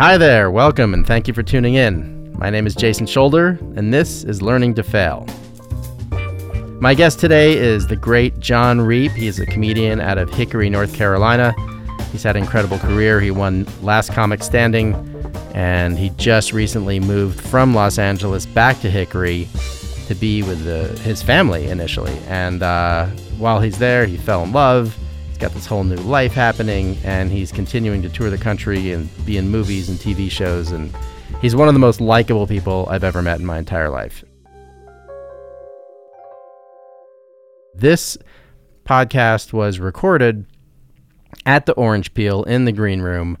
Hi there, welcome, and thank you for tuning in. My name is Jason Shoulder, and this is Learning to Fail. My guest today is the great John Reep. He is a comedian out of Hickory, North Carolina. He's had an incredible career. He won Last Comic Standing, and he just recently moved from Los Angeles back to Hickory to be with the, his family initially. And uh, while he's there, he fell in love. Got this whole new life happening, and he's continuing to tour the country and be in movies and TV shows. And he's one of the most likable people I've ever met in my entire life. This podcast was recorded at the Orange Peel in the green room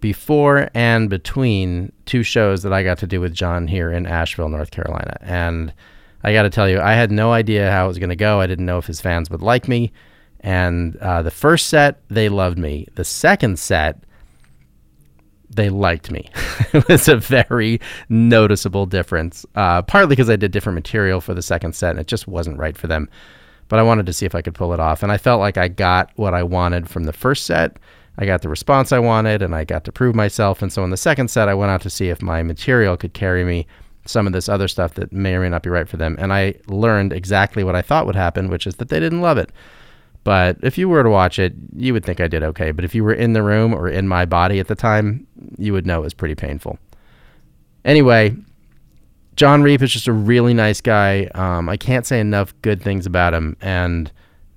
before and between two shows that I got to do with John here in Asheville, North Carolina. And I got to tell you, I had no idea how it was going to go. I didn't know if his fans would like me. And uh, the first set, they loved me. The second set, they liked me. it was a very noticeable difference, uh, partly because I did different material for the second set and it just wasn't right for them. But I wanted to see if I could pull it off. And I felt like I got what I wanted from the first set. I got the response I wanted and I got to prove myself. And so in the second set, I went out to see if my material could carry me some of this other stuff that may or may not be right for them. And I learned exactly what I thought would happen, which is that they didn't love it. But if you were to watch it, you would think I did okay. But if you were in the room or in my body at the time, you would know it was pretty painful. Anyway, John Reep is just a really nice guy. Um, I can't say enough good things about him, and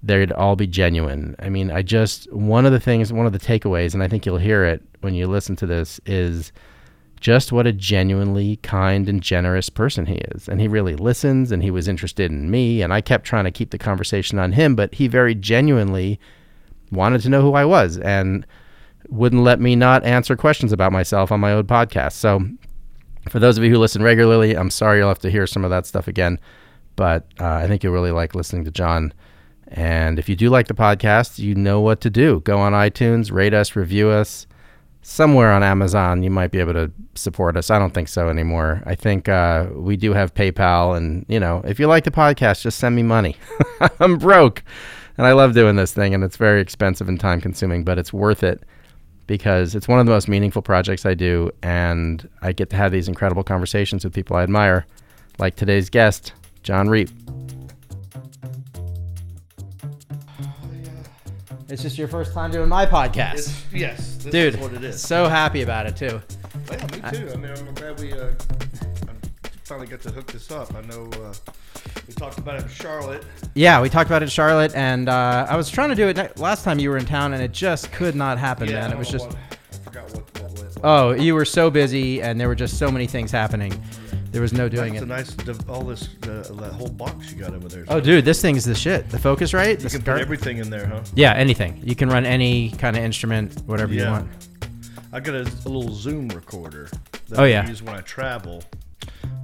they'd all be genuine. I mean, I just, one of the things, one of the takeaways, and I think you'll hear it when you listen to this, is just what a genuinely kind and generous person he is. And he really listens and he was interested in me. And I kept trying to keep the conversation on him, but he very genuinely wanted to know who I was and wouldn't let me not answer questions about myself on my own podcast. So, for those of you who listen regularly, I'm sorry you'll have to hear some of that stuff again, but uh, I think you'll really like listening to John. And if you do like the podcast, you know what to do. Go on iTunes, rate us, review us somewhere on Amazon, you might be able to support us. I don't think so anymore. I think uh, we do have PayPal, and you know, if you like the podcast, just send me money. I'm broke, and I love doing this thing, and it's very expensive and time consuming, but it's worth it because it's one of the most meaningful projects I do, and I get to have these incredible conversations with people I admire, like today's guest, John Reep. It's just your first time doing my podcast. It's, yes, this Dude, is what it is. so happy about it too. Yeah, me too. I mean, I'm glad we uh, finally got to hook this up. I know uh, we talked about it in Charlotte. Yeah, we talked about it in Charlotte, and uh, I was trying to do it ne- last time you were in town, and it just could not happen, Yeah, man. It was just, what- I forgot what, what, what oh, you were so busy, and there were just so many things happening. There was no doing it. That's a it. nice all this uh, that whole box you got over there. Oh, dude, this thing's the shit. The Focusrite, you the can put everything in there, huh? yeah, anything. You can run any kind of instrument, whatever you Yeah. want. I got a, a little Zoom recorder that Oh, I yeah. use when I travel.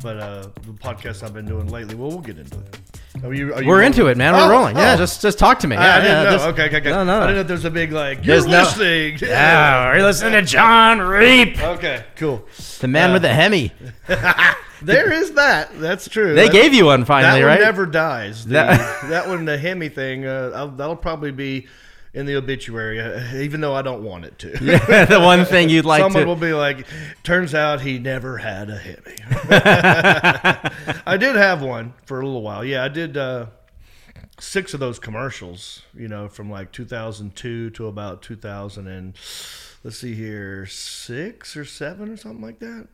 But uh, the podcast I've been doing lately, well, we'll get into it. Are you, are you We're rolling? into it, man. We're Oh, rolling. Yeah, oh. just just talk to me. Yeah, I didn't yeah, know. this- okay, okay, okay. No, no. I didn't know if there's a big like. You're There's no- listening. Yeah, are you listening to John Reep, Okay, cool. the man Uh, with the Hemi? There is that. That's true. They That- gave you one finally, that one right? never dies. The, That- that, one, the Hemi thing, uh, I'll, that'll probably be in the obituary, uh, even though I don't want it to. yeah, the one thing you'd like to Someone to. will be like, "Turns out he never had a Hemi." I did have one for a little while. Yeah, I did uh, six of those commercials. You know, from like 2002 to about 2000 and let's see here, six or seven or something like that.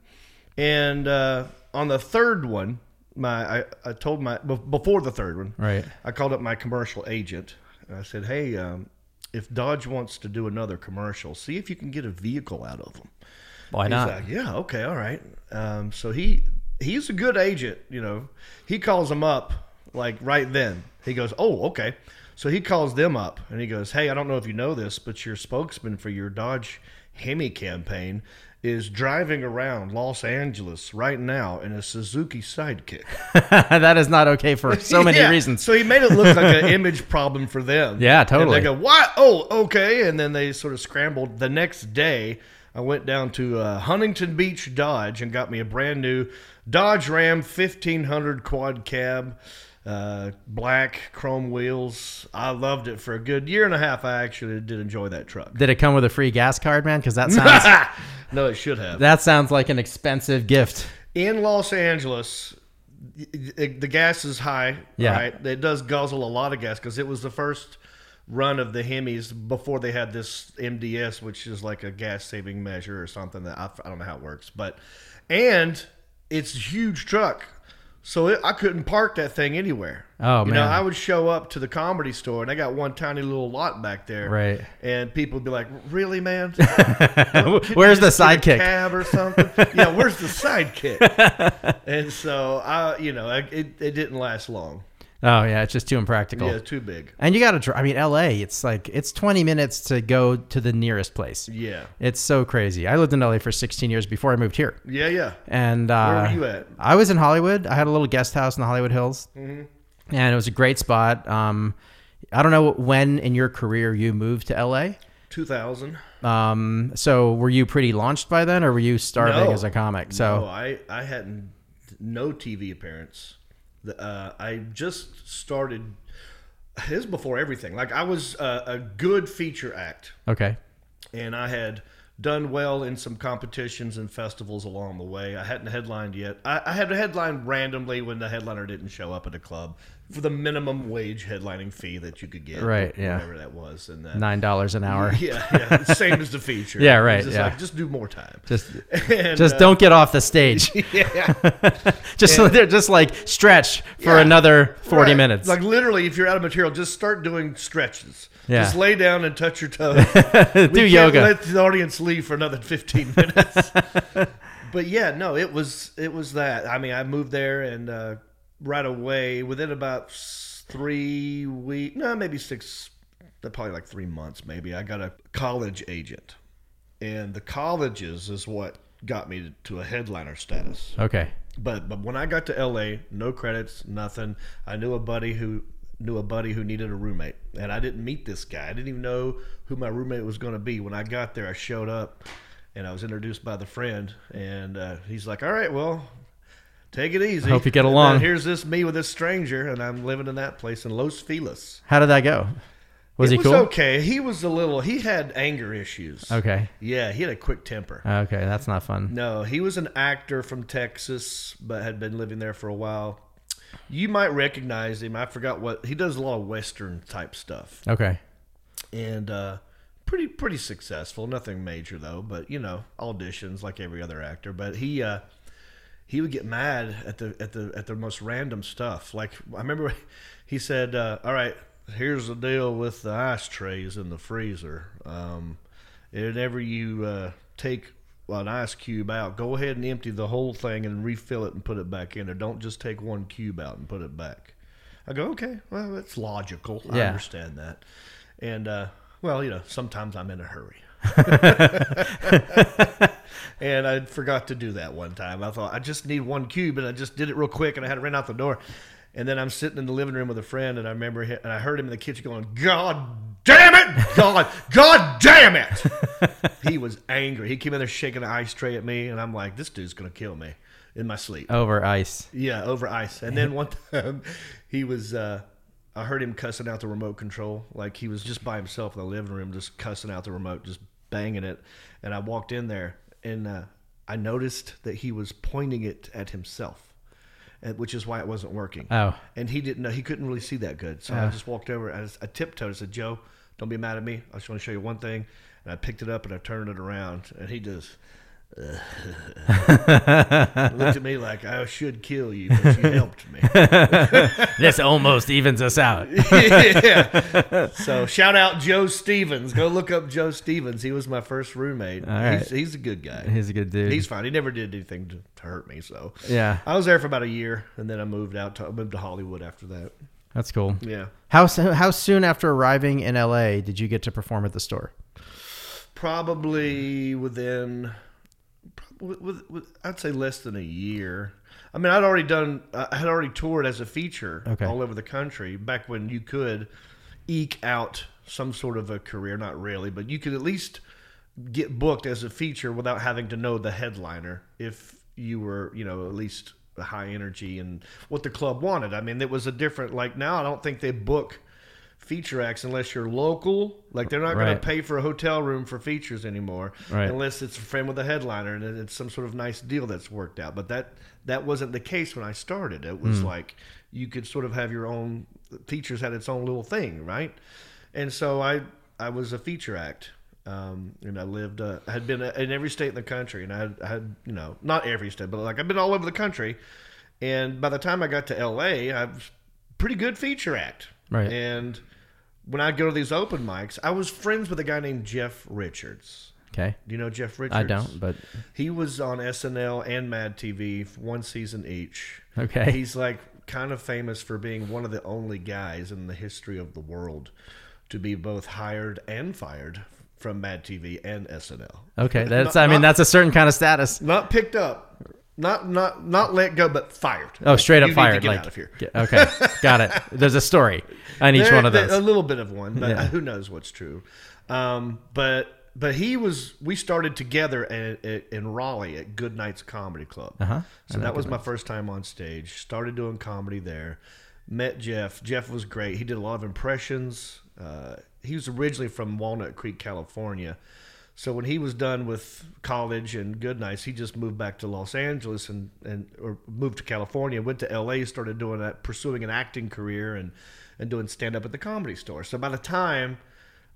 And uh, on the third one, my I, I told my before the third one, Right. I called up my commercial agent and I said, "Hey, um, if Dodge wants to do another commercial, see if you can get a vehicle out of them." Why He's not? like, "Yeah, okay, all right." Um, so he he's a good agent, you know. He calls them up like right then. He goes, "Oh, okay." So he calls them up and he goes, "Hey, I don't know if you know this, but your spokesman for your Dodge Hemi campaign is driving around Los Angeles right now in a Suzuki Sidekick." that is not okay for so many Yeah. reasons. So he made it look like an image problem for them. Yeah, And totally. they go, "What? Oh, okay." And then they sort of scrambled. The next day, I went down to uh, Huntington Beach Dodge and got me a brand new Dodge Ram 1500 quad cab. Uh, black chrome wheels. I loved it for a good year and a half. I actually did enjoy that truck. Did it come with a free gas card, man? Because that sounds no, it should have. that sounds like an expensive gift. in Los Angeles, the gas is high. Yeah. Right? It does guzzle a lot of gas because it was the first run of the Hemis before they had this MDS, which is like a gas saving measure or something that I, I don't know how it works. But, and it's a huge truck. So it, I couldn't park that thing anywhere. Oh, man. you know. I would show up to the comedy store and I got one tiny little lot back there. Right. And people would be like, "Really, man? Where's the Just get a sidekick? Cab or something? yeah, where's the sidekick? and so I, you know, I, it, it didn't last long. Oh yeah, it's just too impractical. Yeah, too big. And you got to. I mean, L.A. It's like it's 20 minutes to go to the nearest place. Yeah, It's so crazy. I lived in LA for 16 years before I moved here, yeah, yeah. and uh, Where were you at? I was in Hollywood. I had a little guest house in the Hollywood Hills, Mm-hmm. and it was a great spot. Um, I don't know when in your career you moved to LA. Two thousand. Um, so were you pretty launched by then, or were you starving No. as a comic? So no, I I hadn't no TV appearance. The, uh, I just started. This is before everything. Like I was a, a good feature act. okay, and I had done well in some competitions and festivals along the way. I hadn't headlined yet. I, I had a headline randomly when the headliner didn't show up at a club for the minimum wage headlining fee that you could get. Right, yeah. Whatever that was. And that, nine dollars an hour. yeah, yeah. Same as the feature. Yeah, right, Just yeah. like, just do more time. Just, And, just uh, don't get off the stage. Yeah. just, just like stretch for Yeah. another 40 Right. minutes. Like literally, if you're out of material, just start doing stretches. Yeah. Just lay down and touch your toes. Do yoga. Let the audience leave for another 15 minutes. but yeah, no, it was it was that. I mean, I moved there and uh, right away, within about three weeks, no, maybe six, probably like three months, maybe. I got a college agent, and the colleges is what got me to a headliner status. okay. But but when I got to LA, no credits, nothing. I knew a buddy who knew a buddy who needed a roommate, and I didn't meet this guy. I didn't even know who my roommate was going to be. When I got there, I showed up, and I was introduced by the friend, and uh, he's like, "All right, well." Take it easy. Hope you get And along." here's this me with this stranger, and I'm living in that place in Los Feliz. How did that go? Was it he was cool? okay. He was a little. He had anger issues. Okay. Yeah, he had a quick temper. Okay, that's not fun. No, he was an actor from Texas, but had been living there for a while. You might recognize him. I forgot what he does. A lot of Western type stuff, Okay. and uh, pretty pretty successful. Nothing major though, but you know auditions like every other actor. But he uh, he would get mad at the at the at the most random stuff. Like I remember he said, uh, "All right, here's the deal with the ice trays in the freezer. Um, whenever you uh, take an ice cube out, go ahead and empty the whole thing and refill it and put it back in there. Don't just take one cube out and put it back." I go, "Okay, well that's logical. I Yeah. understand that." And uh, well, you know, sometimes I'm in a hurry. and I forgot to do that one time. I thought I just need one cube, and I just did it real quick, and I had to run out the door. And then I'm sitting in the living room with a friend, and I remember, he, and I heard him in the kitchen going, "God damn it, God, God damn it!" he was angry. He came in there shaking an ice tray at me, and I'm like, "This dude's gonna kill me in my sleep." Over ice. Yeah, over ice. And then one time he was uh I heard him cussing out the remote control. Like he was just by himself in the living room just cussing out the remote, just banging it. And I walked in there and uh I noticed that he was pointing it at himself. And, which is why it wasn't working. Oh. And he didn't know he couldn't really see that good. So I just walked over I, just, I tiptoed. I said, "Joe, don't be mad at me. I just want to show you one thing." And I picked it up and I turned it around and he just looked at me like I should kill you, but you helped me. This almost evens us out. yeah. So shout out Joe Stevens. Go look up Joe Stevens. He was my first roommate. All right. He's, he's a good guy. He's a good dude. He's fine. He never did anything to, hurt me. So yeah, I was there for about a year, and then I moved out. To, I moved to Hollywood after that. that's cool. Yeah. How how soon after arriving in LA did you get to perform at the store? Probably within, with, with, with, I'd say less than a year. I mean, I'd already done. I had already toured as a feature Okay. all over the country back when you could eke out some sort of a career. Not really, but you could at least get booked as a feature without having to know the headliner if you were, you know, at least high energy and what the club wanted. I mean, it was a different. Like now, I don't think they book feature acts unless you're local. Like they're not going to pay for a hotel room for features anymore, Right. unless it's a friend with a headliner and it's some sort of nice deal that's worked out. But that that wasn't the case when I started. It was like you could sort of have your own features had its own little thing, right? And so I I was a feature act. Um, and I lived, uh, I had been in every state in the country, and I had, I had, you know, not every state, but like I've been all over the country. And by the time I got to LA, I was pretty good feature act. Right. And when I'd go to these open mics, I was friends with a guy named Jeff Richards. Okay. Do you know Jeff Richards? I don't, but He was on SNL and Mad TV for one season each. okay. He's like kind of famous for being one of the only guys in the history of the world to be both hired and fired from Mad TV and SNL. Okay. That's Not- I mean not- that's a certain kind of status. Not picked up, not not not let go, but fired. Oh, straight up You need to fired. get like out of here. Get- okay. Got it. There's a story on each There- one of those. A little bit of one, but Yeah. who knows what's true. Um, but but he was. We started together at, at, in Raleigh at Good Nights Comedy Club. Uh-huh. So that was my first time on stage. Started doing comedy there. Met Jeff. Jeff was great. He did a lot of impressions. Uh, he was originally from Walnut Creek, California. So when he was done with college and Good Nights, he just moved back to Los Angeles and, and or moved to California, went to LA, started doing that, pursuing an acting career and and doing stand up at the comedy store. So by the time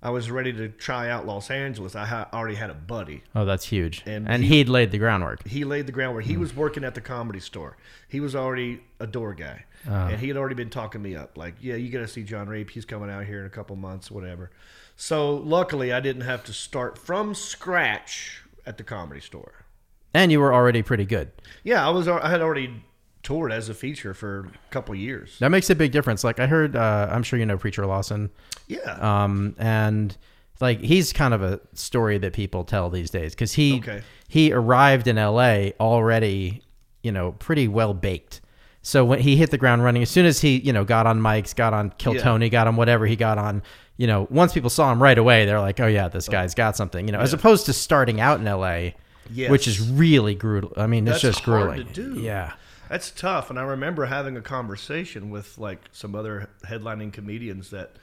I was ready to try out Los Angeles, I ha- already had a buddy. oh, that's huge. And And, he- he'd laid the groundwork. He laid the groundwork. He hmm. was working at the comedy store. He was already a door guy, oh. and he had already been talking me up. Like, yeah, you got to see John Reep. He's coming out here in a couple months, whatever. So luckily, I didn't have to start from scratch at the comedy store. And you were already pretty good. Yeah, I was. I had already toured as a feature for a couple years. That makes a big difference. Like I heard, uh, I'm sure you know Preacher Lawson, Yeah. um, and like he's kind of a story that people tell these days because he Okay. he arrived in L.A. already, you know, pretty well baked. So when he hit the ground running, as soon as he you know got on mics, got on Kill Yeah. Tony, got on whatever he got on, you know, once people saw him right away, they're like, oh yeah, this guy's got something, you know, as opposed to starting out in L.A. Yes. Which is really grueling. I mean, it's just grueling. to do. Yeah. That's tough. And I remember having a conversation with like some other headlining comedians that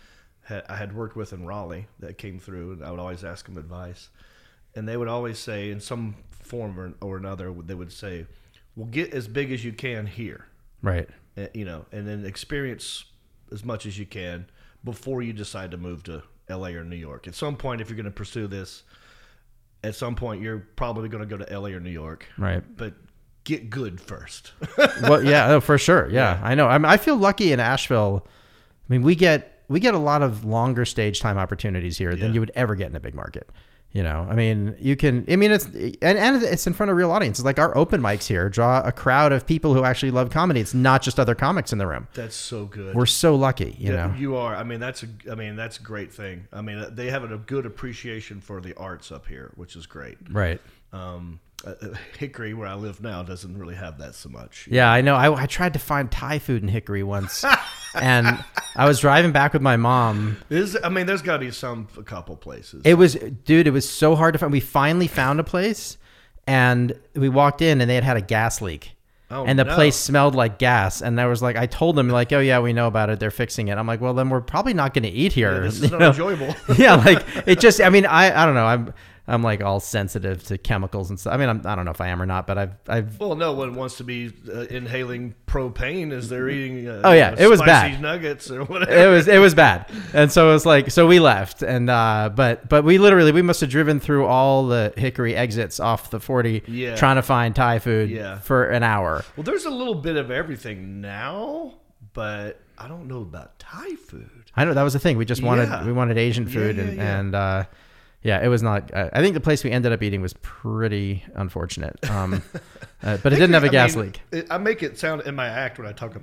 ha- I had worked with in Raleigh that came through, and I would always ask them advice. And they would always say, in some form or, or another, they would say, "Well, get as big as you can here, Right. uh, you know, and then experience as much as you can before you decide to move to L.A. or New York. At some point, if you're going to pursue this, at some point you're probably going to go to L.A. or New York, Right. but get good first. well, yeah, for sure. Yeah, I know. I, mean, I feel lucky in Asheville. I mean, we get we get a lot of longer stage time opportunities here than you would ever get in a big market. You know, I mean, you can. I mean, it's and, and it's in front of real audiences. Like our open mics here draw a crowd of people who actually love comedy. It's not just other comics in the room. That's so good. We're so lucky. You Yeah, know. you are. I mean, that's a. I mean, that's a great thing. I mean, they have a good appreciation for the arts up here, which is great. Right. Um, Hickory, where I live now, doesn't really have that so much. Yeah, I know. I, I tried to find Thai food in Hickory once, and I was driving back with my mom. Is I mean, there's got to be some a couple places. It was, dude. It was so hard to find. We finally found a place, and we walked in, and they had had a gas leak, Oh, and the no. place smelled like gas. And I was like, I told them like, oh yeah, we know about it. They're fixing it. I'm like, well, then we're probably not going to eat here. Yeah, this you is not know? enjoyable. yeah, like it just. I mean, I I don't know. I'm I'm like all sensitive to chemicals and stuff. I mean, I'm, I don't know if I am or not, but I've I've well, no one wants to be uh, inhaling propane as they're eating. Uh, Oh, yeah, you know, it was bad. Nuggets or whatever. it was it was bad and so it was like so we left and uh but but we literally we must have driven through all the hickory exits off the 40 Yeah. trying to find thai food Yeah. for an hour Well, there's a little bit of everything now, but I don't know about Thai food. i know that was the thing we just wanted Yeah. we wanted asian food and and uh yeah, it was not. Uh, I think the place we ended up eating was pretty unfortunate, um, uh, but it didn't have a I gas mean, leak. it- I make it sound in my act when I talk.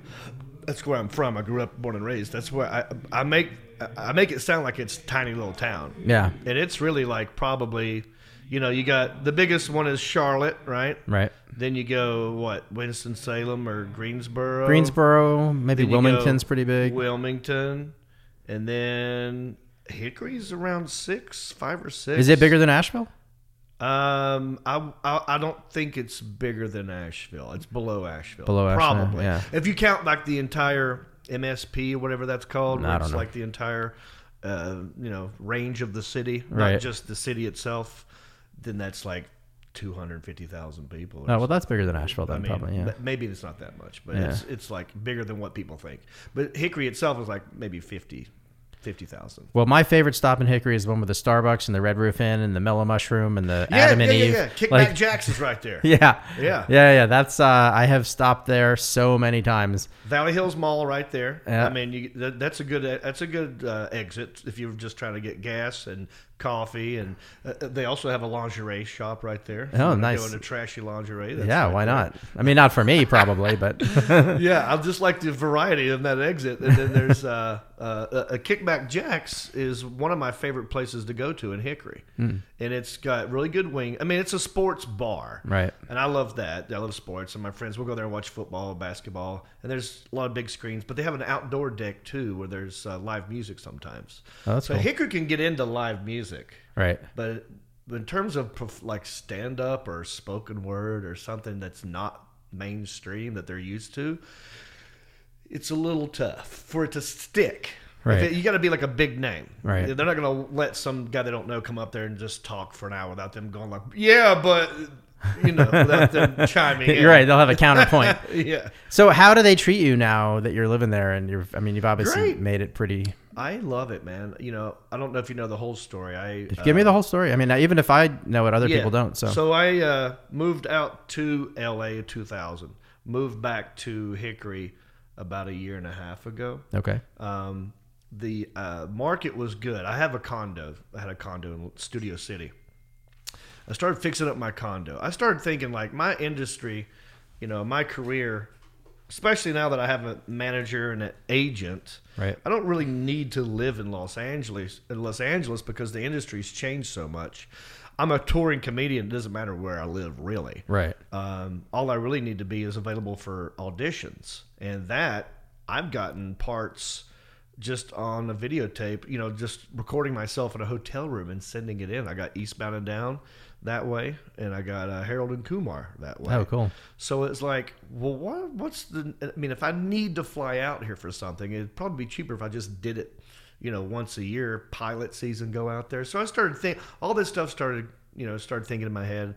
That's where I'm from. I grew up, born and raised. That's where I I make I make it sound like it's a tiny little town. Yeah, and it's really like probably, you know, you got the biggest one is Charlotte, right? right. Then you go what Winston Salem or Greensboro. Greensboro, maybe Wilmington's pretty big. Wilmington, and then Hickory's around six, five or six. Is it bigger than Asheville? Um, I, I I don't think it's bigger than Asheville. It's below Asheville. Below Asheville, probably. yeah. If you count like the entire MSP or whatever that's called, where it's know. like the entire, uh, you know, range of the city, Right. not just the city itself, then that's like two hundred fifty thousand people. Oh well, that's bigger than Asheville then, I mean, probably. Yeah. maybe it's not that much, but Yeah. it's it's like bigger than what people think. But Hickory itself is like maybe 50 50,000. Well, my favorite stop in Hickory is the one with the Starbucks and the Red Roof Inn and the Mellow Mushroom and the Yeah, Adam yeah, and yeah, Eve. yeah. Kickback Like, Jacks is right there. yeah, Yeah. yeah, yeah. That's uh, I have stopped there so many times. Valley Hills Mall right there. Yeah. I mean, you, that, that's a good that's a good uh, exit if you're just trying to get gas and coffee, and uh, they also have a lingerie shop right there. You Oh, nice. Go into trashy lingerie. That's yeah, right why there. not? I mean, not for me probably, but yeah, I just like the variety of that exit. And then there's uh, uh, a Kickback Jacks is one of my favorite places to go to in Hickory, Hmm. and it's got really good wing. I mean, it's a sports bar, right. and I love that. I love sports, and my friends will go there and watch football, basketball, and there's a lot of big screens. But they have an outdoor deck too, where there's uh, live music sometimes. Oh, that's so cool. Hickory can get into live music, Right. but in terms of prof- like stand up or spoken word or something that's not mainstream that they're used to, it's a little tough for it to stick. Right. it- you got to be like a big name. Right. They're not going to let some guy they don't know come up there and just talk for an hour without them going like, yeah, but you know, without them chiming in. You're right. They'll have a counterpoint. yeah. So, how do they treat you now that you're living there? And you're, I mean, you've obviously Great. made it pretty. I love it, man. You know, I don't know if you know the whole story. I uh, Give me the whole story. I mean, even if I know it, other Yeah. people don't. So, So I uh, moved out to LA in 2000. Moved back to Hickory about a year and a half ago. okay. Um, the uh, market was good. I have a condo. I had a condo in Studio City. I started fixing up my condo. I started thinking like my industry, you know, my career, especially now that I have a manager and an agent. Right. I don't really need to live in Los Angeles, in Los Angeles, because the industry's changed so much. I'm a touring comedian. It doesn't matter where I live, really. Right. Um, all I really need to be is available for auditions, and that I've gotten parts just on a videotape. You know, just recording myself in a hotel room and sending it in. I got Eastbound and Down that way, and I got uh, Harold and Kumar that way. Oh, cool. So it's like, well, what? What's the? I mean, if I need to fly out here for something, it'd probably be cheaper if I just did it, you know, once a year, pilot season, go out there. So I started think all this stuff started, you know, started thinking in my head.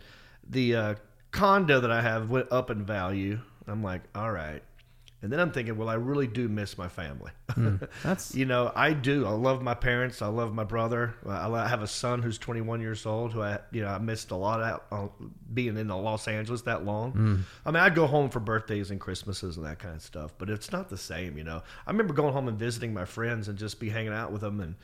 The uh, condo that I have went up in value. I'm like, all right. And then I'm thinking, well, I really do miss my family. That's you know, I do. I love my parents. I love my brother. I I have a son who's 21 years old who I, you know, I missed a lot out uh, being in Los Angeles that long. I mean, I'd go home for birthdays and Christmases and that kind of stuff, but it's not the same, you know. I remember going home and visiting my friends and just be hanging out with them and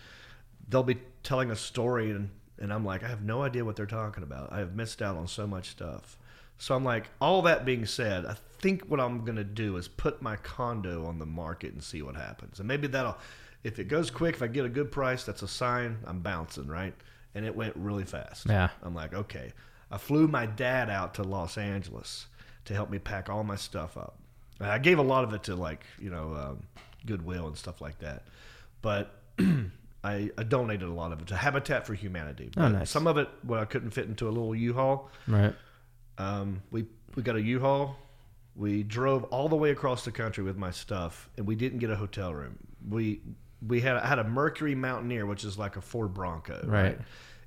they'll be telling a story and, and I'm like, I have no idea what they're talking about. I have missed out on so much stuff. So I'm like, all that being said, I think what I'm gonna do is put my condo on the market and see what happens. And maybe that'll if it goes quick, if I get a good price, that's a sign I'm bouncing, right? And it went really fast. Yeah. I'm like, okay. I flew my dad out to Los Angeles to help me pack all my stuff up. And I gave a lot of it to like, you know, um, Goodwill and stuff like that. But I, I donated a lot of it to Habitat for Humanity. Oh, nice. Some of it, well, I couldn't fit into a little U-Haul. right. Um, we we got a U-Haul. We drove all the way across the country with my stuff, and we didn't get a hotel room. We we had I had a Mercury Mountaineer, which is like a Ford Bronco, Right.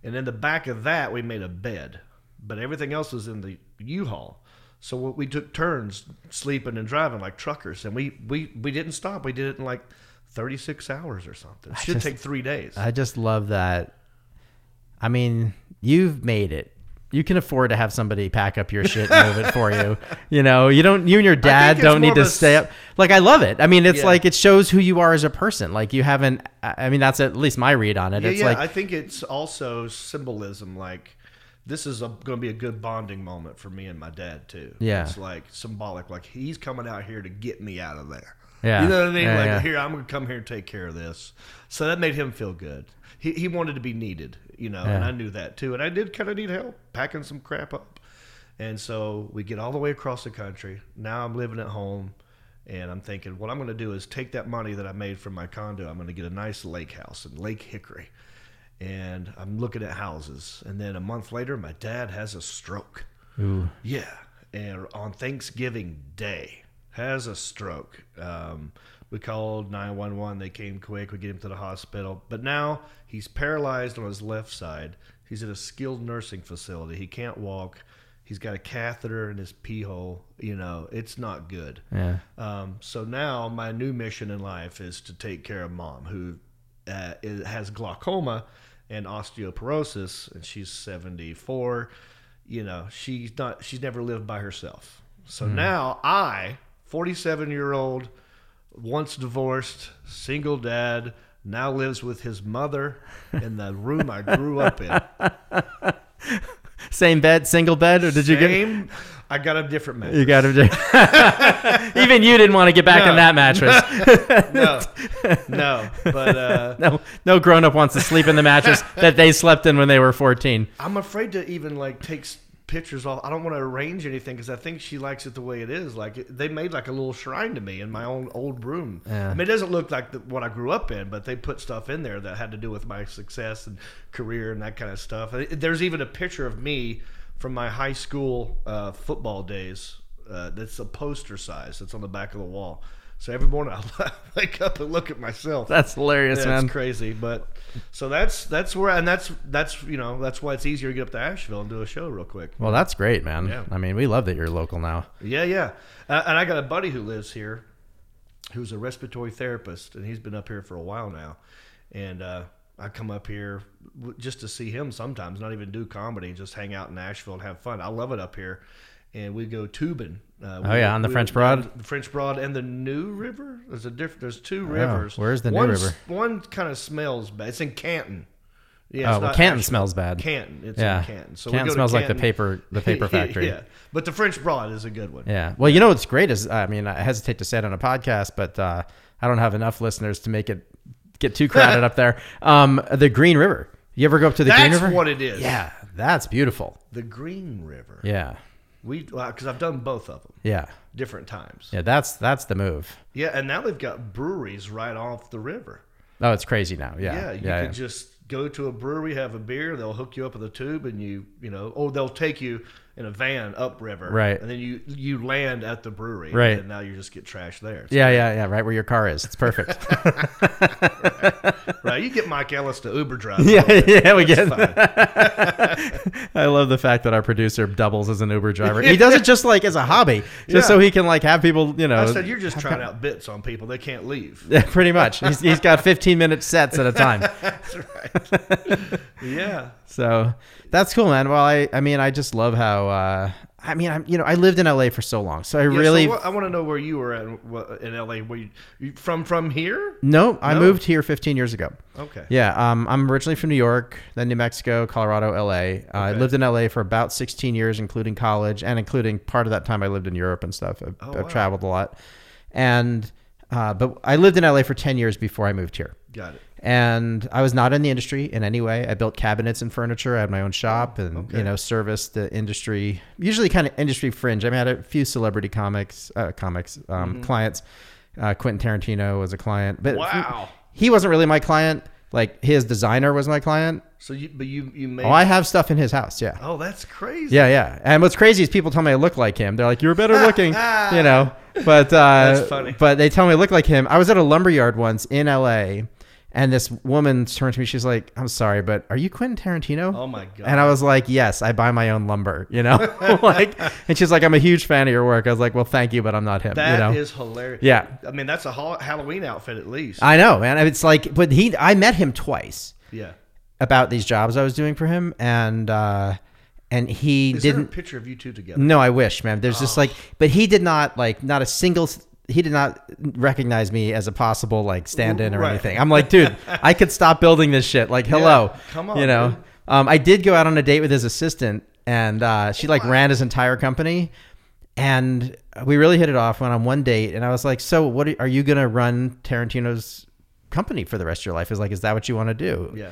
And in the back of that, we made a bed, but everything else was in the U-Haul. So we took turns sleeping and driving like truckers, and we we we didn't stop. We did it in like thirty six hours or something. It should just- take three days. I just love that. I mean, you've made it. You can afford to have somebody pack up your shit and move it for you. You know, you don't. You and your dad don't need to stay up. Like I love it. I mean, it's Yeah. like it shows who you are as a person. Like you haven't. I mean, that's at least my read on it. Yeah, it's yeah. like I think it's also symbolism. Like this is going to be a good bonding moment for me and my dad too. Yeah. it's like symbolic. Like he's coming out here to get me out of there. Yeah. you know what I mean. Yeah, like here, I'm going to come here and take care of this. So that made him feel good. He he wanted to be needed, you know, and I knew that too. And I did kind of need help packing some crap up. And so we get all the way across the country. Now I'm living at home. And I'm thinking, what I'm going to do is take that money that I made from my condo. I'm going to get a nice lake house in Lake Hickory and I'm looking at houses. And then a month later, my dad has a stroke. Ooh. Yeah, and on Thanksgiving Day has a stroke. Um, we called 911. They came quick. We get him to the hospital. But now he's paralyzed on his left side. He's in a skilled nursing facility. He can't walk. He's got a catheter in his pee hole. You know, it's not good. Yeah. Um, so now my new mission in life is to take care of mom, who uh, has glaucoma and osteoporosis, and she's 74. You know, she's not. She's never lived by herself. So now I, 47 year old, once divorced, single dad, now lives with his mother in the room I grew up in. Same bed, single bed, or did you get? Same. I got a different mattress. You got to. Even you didn't want to get back No. on that mattress. no, no, but uh, no, no grown up wants to sleep in the mattress that they slept in when they were 14. I'm afraid to even like take pictures off. I don't want to arrange anything because I think she likes it the way it is. Like they made like a little shrine to me in my own old room. Yeah. I mean, it doesn't look like the, what I grew up in, but they put stuff in there that had to do with my success and career and that kind of stuff. There's even a picture of me from my high school uh, football days. Uh, that's a poster size. That's on the back of the wall. So every morning I wake up and look at myself. That's hilarious, Yeah, man. it's crazy, but so that's that's where and that's that's you know that's why it's easier to get up to Asheville and do a show real quick. Well, that's great, man. Yeah. I mean, we love that you're local now. Yeah, yeah. Uh, and I got a buddy who lives here, who's a respiratory therapist, and he's been up here for a while now. And uh, I come up here just to see him sometimes, not even do comedy, just hang out in Asheville and have fun. I love it up here. And we go tubing. Uh, Oh, yeah, on the we- French Broad? The French Broad and the New River. There's a diff- There's two rivers. where's the New One's- River? One kind of smells bad. It's in Canton. Yeah, Oh, well, Canton Asheville. smells bad. Canton. It's Yeah. in Canton. So Canton we go to smells like the paper- the paper factory. yeah, but the French Broad is a good one. Yeah. Well, you know what's great is, I mean, I hesitate to say it on a podcast, but uh, I don't have enough listeners to make it get too crowded up there. Um, the Green River. You ever go up to the Green River? That's what it is. Yeah, that's beautiful. The Green River. Yeah. We because I've done both of them Yeah. different times. Yeah, that's that's the move. Yeah, and now they've got breweries right off the river. Oh, it's crazy now. Yeah. Yeah, you yeah, can yeah. just go to a brewery, have a beer, they'll hook you up with a tube, and you you know, or they'll take you in a van upriver, Right. And then you you land at the brewery, Right. And now you just get trashed there. Yeah, yeah, yeah. Right where your car is. It's perfect. right. You get Mike Ellis to Uber drive. yeah, yeah, we get. I love the fact that our producer doubles as an Uber driver. He does it just like as a hobby, just Yeah. so he can like have people, you know. I said you're just trying out bits on people; they can't leave. Yeah, pretty much. He's, he's got 15 minute sets at a time. That's right. yeah. So that's cool, man. Well, I, I mean, I just love how, uh, I mean, I'm, you know, I lived in LA for so long, so I Yeah, so really, what- I want to know where you were at in LA. Were you, you from from here? no, I No? moved here 15 years ago. Okay. Yeah, um, I'm originally from New York, then New Mexico, Colorado, LA. Uh, I lived in LA for about 16 years, including college, and including part of that time I lived in Europe and stuff. I've, Oh, I've wow. traveled a lot, and uh, but I lived in LA for 10 years before I moved here. Got it. And I was not in the industry in any way. I built cabinets and furniture. I had my own shop, and okay. you know, serviced the industry. Usually, kind of industry fringe. I mean, I had a few celebrity comics, uh, comics um, Mm-hmm. clients. Uh, Quentin Tarantino was a client, but Wow. he, he wasn't really my client. Like his designer was my client. So you, but you you made. Oh, I have stuff in his house. Yeah. oh, that's crazy. Yeah, yeah. And what's crazy is people tell me I look like him. They're like, "You're better looking," you know. But uh, That's funny. But they tell me I look like him. I was at a lumberyard once in L.A. And this woman turned to me. She's like, "I'm sorry, but are you Quentin Tarantino?" Oh my god. And I was like, "Yes, I buy my own lumber." You know, like. And she's like, "I'm a huge fan of your work." I was like, "Well, thank you, but I'm not him." That you is hilarious. Yeah. I mean, that's a ha- Halloween outfit at least. I know, man. It's like, but he. I met him twice yeah. about these jobs I was doing for him, and uh, and he Is there a didn't. picture of you two together? No, I wish, man. There's just like, but he did not like not a single. He did not recognize me as a possible like stand-in or Right. anything. I'm like, dude, I could stop building this shit. Like, hello, Yeah, come on, you know. Um, I did go out on a date with his assistant, and uh, she like ran his entire company, and we really hit it off. Went on one date, and I was like, so what are, are you gonna run Tarantino's company for the rest of your life? Is like, is that what you want to do? Yeah.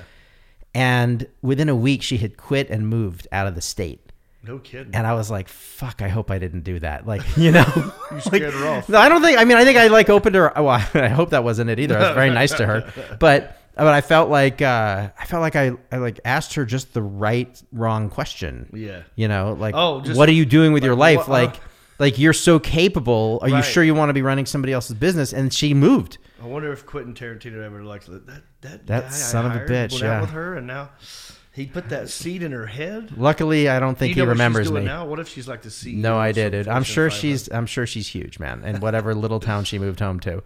And within a week, she had quit and moved out of the state. No kidding. And I was like, fuck, I hope I didn't do that. Like, you know, you scared her off. no, I don't think, I mean, I think I like opened her. Well, I hope that wasn't it either. I was very nice to her. But, but I felt like uh, I felt like I, I like asked her just the right wrong question. Yeah. You know, like, Oh, just what are you doing with your like, life? what- uh, like, like you're so capable. Are you sure you want to be running somebody else's business? And she moved. I wonder if Quentin Tarantino ever like that. That, That guy I son of a hired bitch, yeah. with her, and now he put that seed in her head. Luckily, I don't think you know he what remembers she's doing me. now? What if she's like the CEO? No, I did. I'm sure she's. I'm sure she's huge, man. And whatever little town she moved home to,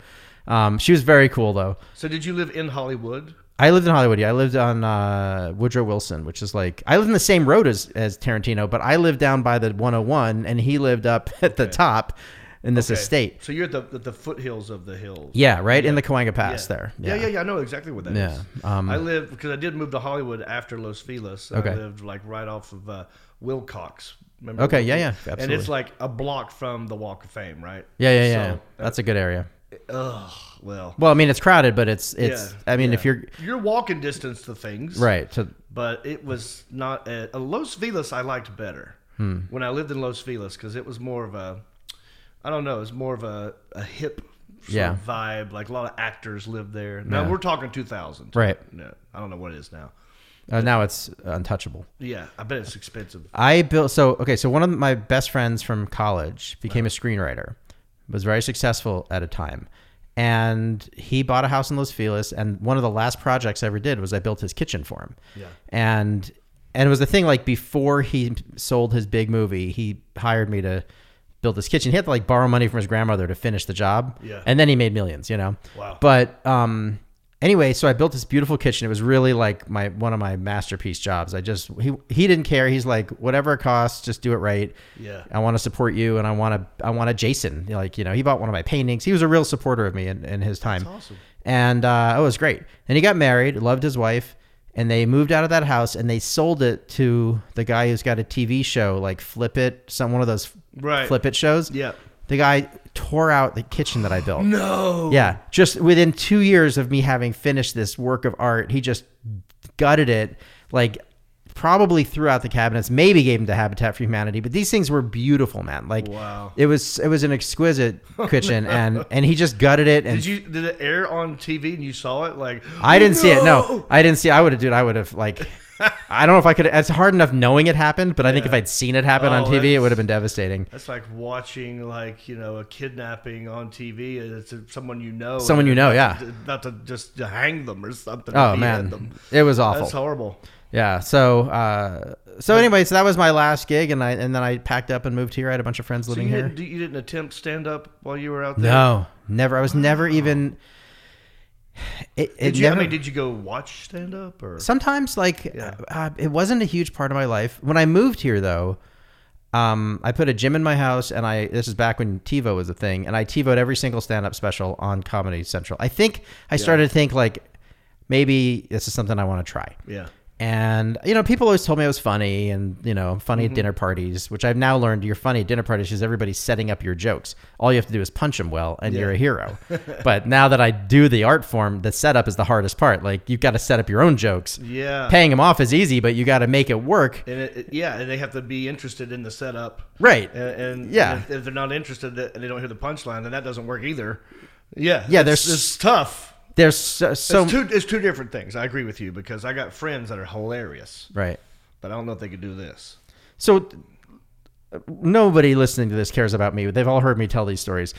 um, she was very cool though. So did you live in Hollywood? I lived in Hollywood. Yeah, I lived on uh, Woodrow Wilson, which is like I lived in the same road as as Tarantino, but I lived down by the 101, and he lived up at the top in this Okay. estate. So you're at the at the foothills of the hills. Yeah, right in the Cahuenga Pass Yeah. there. Yeah. yeah, yeah, I know exactly where that is. Yeah, um, I live because I did move to Hollywood after Los Feliz. Okay. I lived like right off of uh, Wilcox. Remember Okay, Wilcox? yeah, yeah, And it's like a block from the Walk of Fame, right? Yeah, yeah, yeah. So, That's a good area. Ugh, well. Well, I mean, it's crowded, but it's it's. yeah, I mean, yeah. if you're you're walking distance to things, right to But it was not a, a Los Feliz. I liked better Hmm. when I lived in Los Feliz because it was more of a, I don't know, it was more of a, a hip sort Yeah. of vibe. Like a lot of actors live there. Now Yeah. we're talking 2000, Right. No, I don't know what it is now. uh, now it's untouchable. Yeah, I bet it's expensive. I built so okay. So one of my best friends from college became a screenwriter, was very successful at a time, and he bought a house in Los Feliz. And one of the last projects I ever did was I built his kitchen for him. Yeah. and and it was the thing like before he sold his big movie, he hired me to build this kitchen. He had to like borrow money from his grandmother to finish the job. Yeah. and then he made millions. You know. Wow. But um, anyway, so I built this beautiful kitchen. It was really like my one of my masterpiece jobs. I just he he didn't care. He's like whatever it costs, just do it right. Yeah. I want to support you, and I want to I want a Jason. Like you know, he bought one of my paintings. He was a real supporter of me in, in his time. That's awesome. And uh, it was great. And he got married, loved his wife, and they moved out of that house and they sold it to the guy who's got a TV show like Flip It, some one of those Right. Flip It shows. Yeah. The guy tore out the kitchen that I built. No. Yeah, just within two years of me having finished this work of art, he just gutted it, like probably threw out the cabinets, maybe gave them to Habitat for Humanity. But these things were beautiful, man. Like, Wow. it was it was an exquisite oh, kitchen, and and he just gutted it. And Did you did it air on TV and you saw it? Like I didn't see it. No, I didn't see. I would have, dude. I would have like. I don't know if I could. It's hard enough knowing it happened, but I think if I'd seen it happen on Oh, TV, it would have been devastating. That's like watching like you know a kidnapping on TV. Uh, it's uh, someone you know. Someone you know, about yeah. to- About to just to hang them or something. Oh man, them. it was awful. That's horrible. Yeah. So, uh, so anyway, so that was my last gig, and I and then I packed up and moved here. I had a bunch of friends living you here. didn't, you didn't attempt stand up while you were out there. No, never. I was never even. It, it Did you? never, I mean, did you go watch stand up or? sometimes like Yeah. uh, it wasn't a huge part of my life when i moved here though um, i put a gym in my house and i this is back when tivo was a thing and i tivoed every single stand-up special on comedy central i think i started to think like maybe this is something i want to try Yeah. And you know people always told me i was funny and you know funny Mm-hmm. at dinner parties which i've now learned you're funny at dinner parties because everybody's setting up your jokes all you have to do is punch them well and you're a hero but now that i do the art form the setup is the hardest part like you've got to set up your own jokes Yeah. paying them off is easy but you got to make it work And it, it- yeah, and they have to be interested in the setup. right And, and Yeah. and if, if they're not interested and they don't hear the punchline, then that doesn't work either. Yeah. Yeah, it's, there's- it's tough. There's so, so it's two it's two different things. I agree with you because I got friends that are hilarious, right but I don't know if they could do this. so uh, nobody listening to this cares about me they've all heard me tell these stories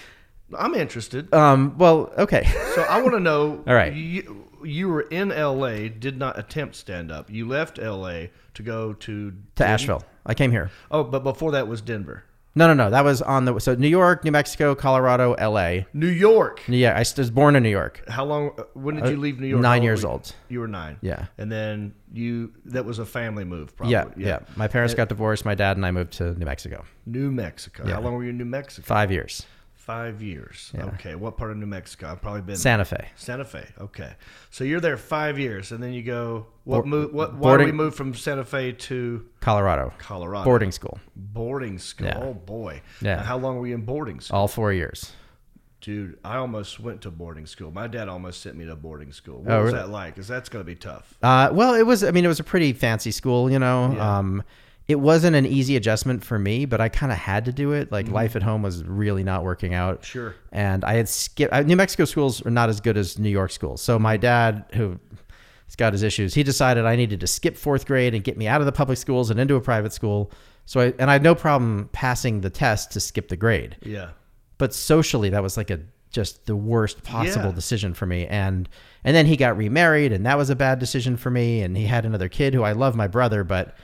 I'm interested. um well okay So I want to know. All right. You, you were in L.A. Did not attempt stand up. You left L.A. to go to to asheville i came here Oh, but before that was Denver, no no no that was on the so new york new mexico colorado la New York. Yeah, I was born in New York. How long? uh, When did you leave New York? nine years you? old. You were nine. Yeah. And then you that was a family move, probably. Yeah, yeah. My parents got divorced. My dad and I moved to New Mexico. New Mexico. Yeah. How long were you in New Mexico? Five years. Five years. Okay. What part of New Mexico? I've probably been Santa Fe. Santa Fe. Okay. So you're there five years, and then you go. What Board- move? What? Why boarding- we move from Santa Fe to Colorado. Colorado? Boarding school. Boarding school. Yeah. Oh boy. Yeah. Now, how long were you in boarding school? All four years. Dude, I almost went to boarding school. My dad almost sent me to boarding school. What Oh, was really? that like? Because that's going to be tough. Uh, well, it was. I mean, it was a pretty fancy school. You know, Yeah. um, it wasn't an easy adjustment for me, but I kind of had to do it. Like Mm-hmm. life at home was really not working out. Sure. And I had skipped. New Mexico schools are not as good as New York schools. So my dad, who he's got his issues. He decided I needed to skip fourth grade and get me out of the public schools and into a private school. So I and I had no problem passing the test to skip the grade. Yeah. But socially, that was like a just the worst possible Yeah. decision for me. And and then he got remarried, and that was a bad decision for me. And he had another kid who I love, my brother, but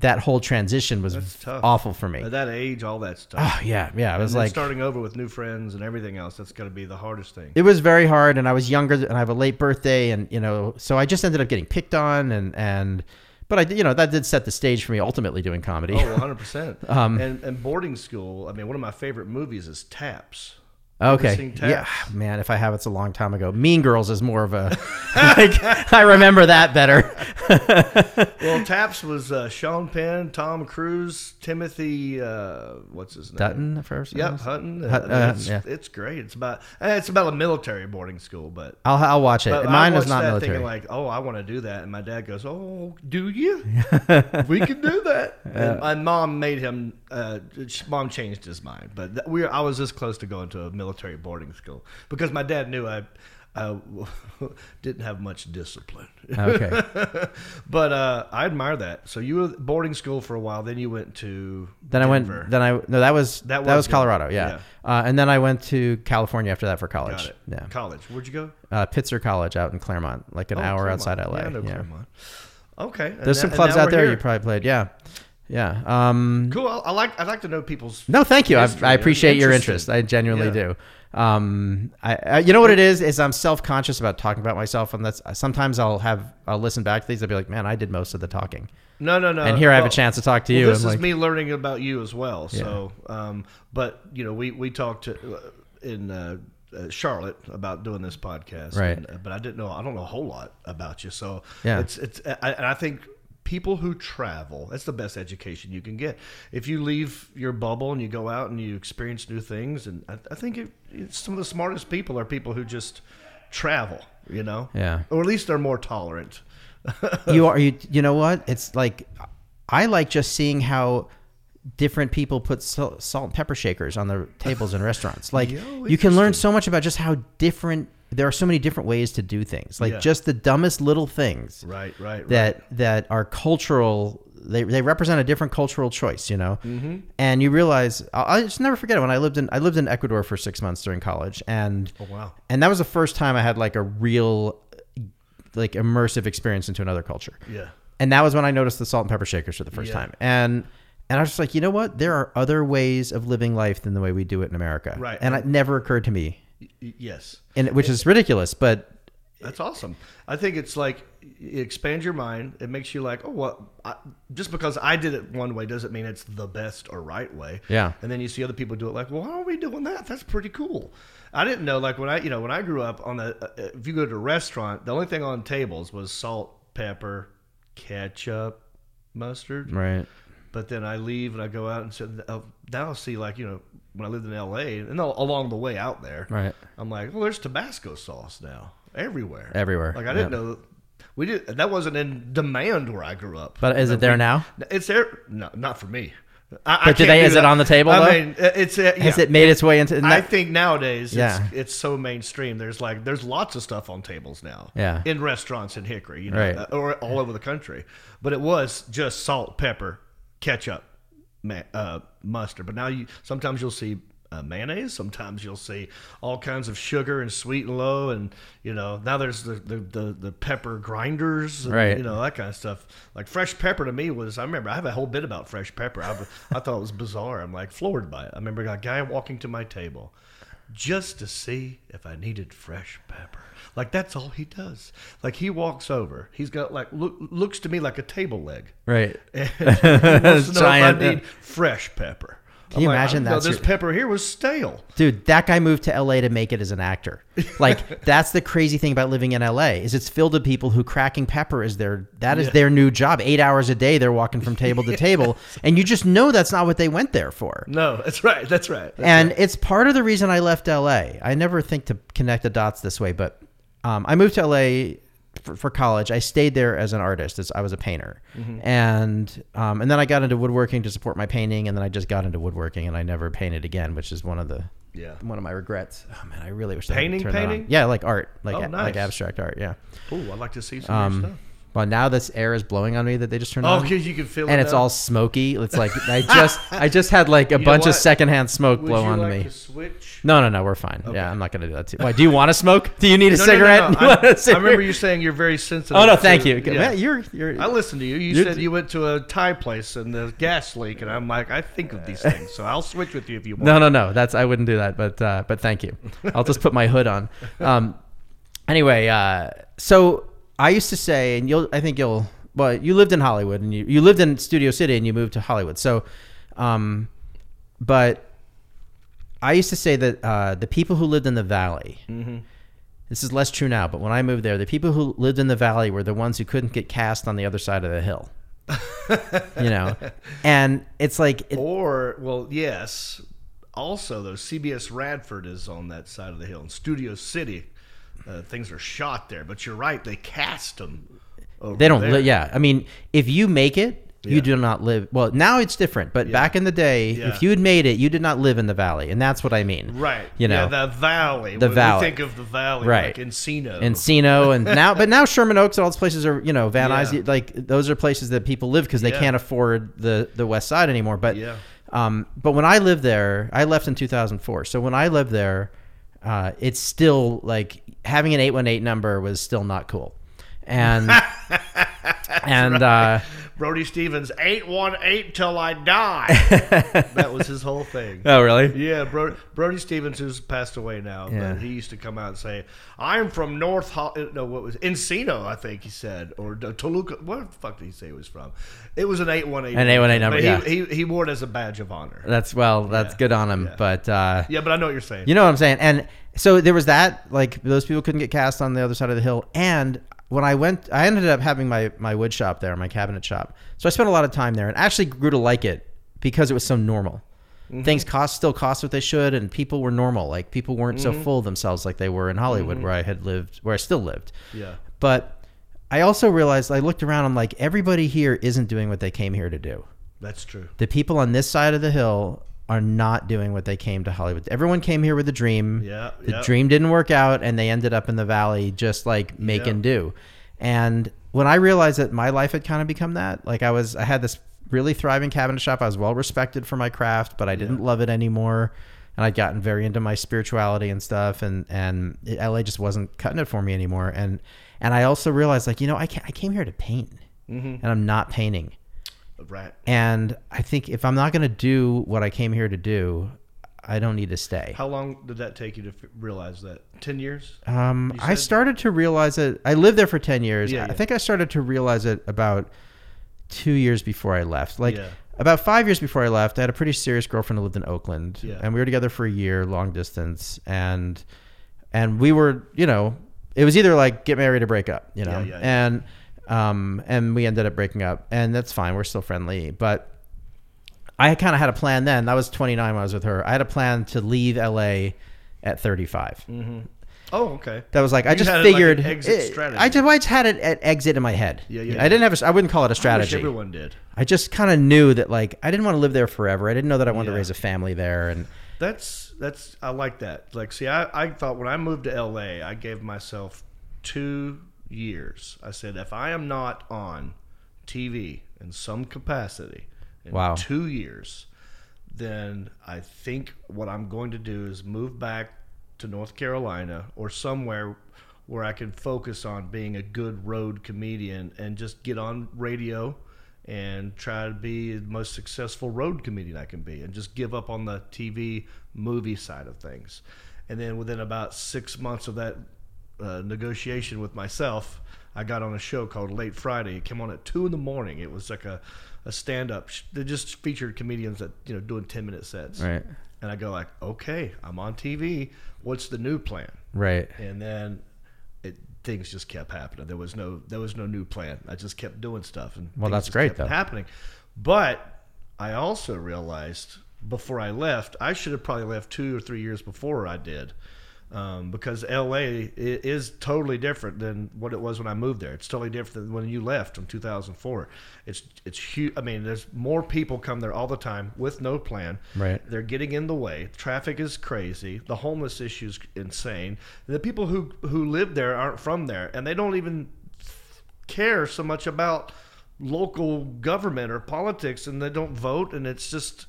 that whole transition was tough. awful for me. At that age, all that stuff. Oh yeah, yeah. It was like starting over with new friends and everything else. That's going to be the hardest thing. it was very hard and i was younger and i have a late birthday and you know so i just ended up getting picked on and and but i you know that did set the stage for me ultimately doing comedy Oh, 100 percent. Um, And and boarding school. I mean, one of my favorite movies is Taps. Okay yeah man if i have it's a long time ago mean girls is more of a like, i remember that better Well, Taps was uh, Sean Penn, Tom Cruise, Timothy. Uh, what's his name? dutton first Yep, Hutton. Hut- Uh, uh, it's, yeah. it's great. It's about eh, it's about a military boarding school, but i'll i'll watch it mine is not military Thinking like, oh, I want to do that, and my dad goes, "Oh, do you? we can do that." And my mom made him. Uh, mom changed his mind, but th- we. I was this close to going to a military boarding school because my dad knew I. I didn't have much discipline, okay but uh, I admire that. So you were boarding school for a while, then you went to then i went then i no that was That that was, was colorado yeah, Yeah. Uh, and then i went to california after that for college yeah College. Where'd you go? uh, pitzer college out in claremont like an Oh, hour Claremont. outside la Yeah, I know yeah. Claremont. Okay. There's now- some and clubs out there here. you probably played. Yeah, yeah. Um, Cool. I, I like. I'd like to know people's. no, thank you. I. I appreciate your interest. I genuinely Yeah. do. Um, I, I, you know what it is? Is I'm self conscious about talking about myself, and that's sometimes I'll have I'll listen back to these. I'll be like, man, I did most of the talking, No, no, no. and here I have a chance to talk to well, you. this is like, me learning about you as well. So, um, but you know, we we talked to, uh, in uh, uh, Charlotte about doing this podcast, Right. and, uh, but I didn't know. I don't know a whole lot about you. So, Yeah. it's it's. I, and I think people who travel that's the best education you can get. If you leave your bubble and you go out and you experience new things and i, I think it, some of the smartest people are people who just travel you know? Yeah. or at least they're more tolerant. You are you you know what? It's like i like just seeing how different people put salt, salt and pepper shakers on their tables in restaurants. Like Yo, you can learn so much about just how different there are so many different ways to do things like Yeah. just the dumbest little things right right right that that are cultural they, they represent a different cultural choice you know mm-hmm. and you realize I, I just never forget it when i lived in i lived in ecuador for six months during college and oh wow and that was the first time i had like a real like immersive experience into another culture yeah and that was when I noticed the salt and pepper shakers for the first Yeah. time. And and I was just like, you know what? There are other ways of living life than the way we do it in America. Right. And it never occurred to me, yes and which is ridiculous. But That's awesome. I think it's like it expands your mind. It makes you like, oh, well, I, just because I did it one way doesn't mean it's the best or right way. Yeah. And then you see other people do it, like, well, why are we doing that? That's pretty cool. I didn't know, like when I, you know, when I grew up on the, uh, if you go to a restaurant, the only thing on tables was salt, pepper, ketchup, mustard. right, But then I leave and I go out and so uh, now I'll see like you know when I lived in L.A. and all- along the way out there, right, I'm like, well, there's Tabasco sauce now everywhere. Everywhere, Like I didn't yeah. know we did. That wasn't in demand where I grew up. but is it there now? It's there. No, not for me. I, I But they- do is it on the table, I though? mean, it's uh, Has it made its way into? I think nowadays Yeah. it's, it's so mainstream. There's like there's lots of stuff on tables now. Yeah. In restaurants in Hickory, you know, Right. uh, or all over the country. But it was just salt, pepper, ketchup, ma- uh, mustard. But now you sometimes you'll see uh, mayonnaise. Sometimes you'll see all kinds of sugar and sweet and low, and you know now there's the the, the, the pepper grinders, and, Right. You know that kind of stuff. Like fresh pepper to me was I remember I have a whole bit about fresh pepper. I, I thought it was bizarre. I'm like floored by it. I remember a guy walking to my table just to see if I needed fresh pepper. Like that's all he does. Like he walks over. He's got like look, looks to me like a table leg. right. And he wants to know Giant, if I need fresh pepper. Can you imagine that? This your- pepper here was stale. Dude, that guy moved to LA to make it as an actor. Like that's the crazy thing about living in LA is it's filled with people who cracking pepper is their that is Yeah. their new job. 8 hours a day they're walking from table to table and you just know that's not what they went there for. No, that's right. That's right. That's and right. it's part of the reason I left LA. I never think to connect the dots this way, but um, I moved to LA for, for college. I stayed there as an artist. As I was a painter, Mm-hmm. and um, and then I got into woodworking to support my painting, and then I just got into woodworking, and I never painted again, which is one of the Yeah. one of my regrets. Oh man, I really wish I Painting, on. painting? Yeah, like art, like Oh, like abstract art. Yeah. Ooh, I'd like to see some Um, stuff. Well, now this air is blowing on me that they just turned Oh, on. because you can feel it. and it's now? all smoky. It's like I just I just had like a know bunch of what? secondhand smoke Would blow you onto like me. to switch? No, no, no, we're fine. Yeah, I'm not gonna do that too. Why? Do you want to smoke? Do you need a No, no, no, cigarette? no. You want a I, I cigarette? remember you saying you're very sensitive. Oh no, to- thank you. yeah. Man, you're you're. I listened to you. You You're- said you went to a Thai place and the gas leak, and I'm like, I think of these things, so I'll switch with you if you want. No, no, no. That's I wouldn't do that. But uh, but thank you. I'll just put my hood on. Um, anyway, uh, so I used to say, and you'll I think you'll. Well, you lived in Hollywood, and you you lived in Studio City, and you moved to Hollywood. So, um, but I used to say that uh, the people who lived in the valley. This is less true now, but when I moved there, the people who lived in the valley were the ones who couldn't get cast on the other side of the hill. you know, and it's like it, Or, well, yes. Also, though, CBS Radford is on that side of the hill. In Studio City, uh, things are shot there. But you're right; they cast them. Over They don't. there. Li- yeah, I mean, if you make it, you Yeah. do not live. Well, now it's different, but back in the day, Yeah. if you had made it, you did not live in the valley, and that's what I mean. Right. You know, yeah, the valley. The valley. Think of the valley, Right. like Encino. Encino and now, but now Sherman Oaks and all those places are, you know, Van Yeah. Nuys, like those are places that people live because they Yeah. can't afford the the West Side anymore. But, Yeah. um, but when I lived there, I left in 2004. So when I lived there, uh, it's still like having an 818 number was still not cool, and and uh, Brody Stevens, 818 till I die. that was his whole thing. oh really? Yeah, Bro- Brody Stevens, who's passed away now, Yeah. but he used to come out and say, "I'm from North Ho- no, what was it? Encino?" I think he said, or Toluca. What the fuck did he say he was from? It was an eight one eight. An 818 number, But yeah. He, he, he wore it as a badge of honor. That's well, that's Yeah. good on him. Yeah. But uh, Yeah, but I know what you're saying. you know what I'm saying. And so there was that. Like those people couldn't get cast on the other side of the hill. And when I went, I ended up having my my wood shop there, my cabinet shop. So I spent a lot of time there, and actually grew to like it because it was so normal. Mm-hmm. Things cost still cost what they should, and people were normal. Like people weren't Mm-hmm. so full of themselves like they were in Hollywood, where I had lived, where I still lived. Yeah. But I also realized I looked around. I'm like, everybody here isn't doing what they came here to do That's true. the people on this side of the hill are not doing what they came to Hollywood. Everyone came here with a dream. Yeah, The yeah. dream didn't work out and they ended up in the valley just like making Yeah. do. And when I realized that my life had kind of become that, like I was I had this really thriving cabinet shop. I was well respected for my craft, but I didn't love it anymore. And I'd gotten very into my spirituality and stuff and and LA just wasn't cutting it for me anymore. And and I also realized like, you know, I I came here to paint. Mm-hmm. And I'm not painting. Right. And I think if I'm not going to do what I came here to do, I don't need to stay. How long did that take you to f- realize that? Ten years? Um, I started to realize it. I lived there for 10 years. Yeah, I yeah. think I started to realize it about two years before I left. Like Yeah. about five years before I left, I had a pretty serious girlfriend who lived in Oakland. Yeah. And we were together for a year, long distance. And, and we were, you know, it was either like get married or break up, you know? And, um, and we ended up breaking up and that's fine. We're still friendly, but I kind of had a plan then. That was 29 when I was with her. I had a plan to leave LA at 35. Oh, okay. That was like I just had it like an figured. exit it- strategy. I just, I just had it at exit in my head. Yeah, yeah, I didn't have. A, I wouldn't call it a I wish strategy. everyone did. I just kind of knew that like I didn't want to live there forever. I didn't know that I wanted to raise a family there, and That's that's I like that. Like, see, I, I thought when I moved to LA, I gave myself two years. I said, if I am not on TV in some capacity in Wow. two years, then I think what I'm going to do is move back to North Carolina or somewhere where I can focus on being a good road comedian and just get on radio and try to be the most successful road comedian I can be and just give up on the TV movie side of things. And then within about six months of that uh, negotiation with myself, I got on a show called Late Friday. It came on at two in the morning. It was like a, a stand up. They just featured comedians that you know doing ten minute sets. right, And I go like, okay, I'm on TV. What's the new plan? right, And then it things just kept happening. There was no there was no new plan. I just kept doing stuff and Well, that's great, kept though. Happening, but I also realized before I left, I should have probably left two or three years before I did. Um, because LA is totally different than what it was when I moved there. It's totally different than when you left in 2004. It's it's huge. I mean, there's more people come there all the time with no plan. Right. They're getting in the way. Traffic is crazy. The homeless issue is insane. The people who who live there aren't from there, and they don't even care so much about local government or politics, and they don't vote, and it's just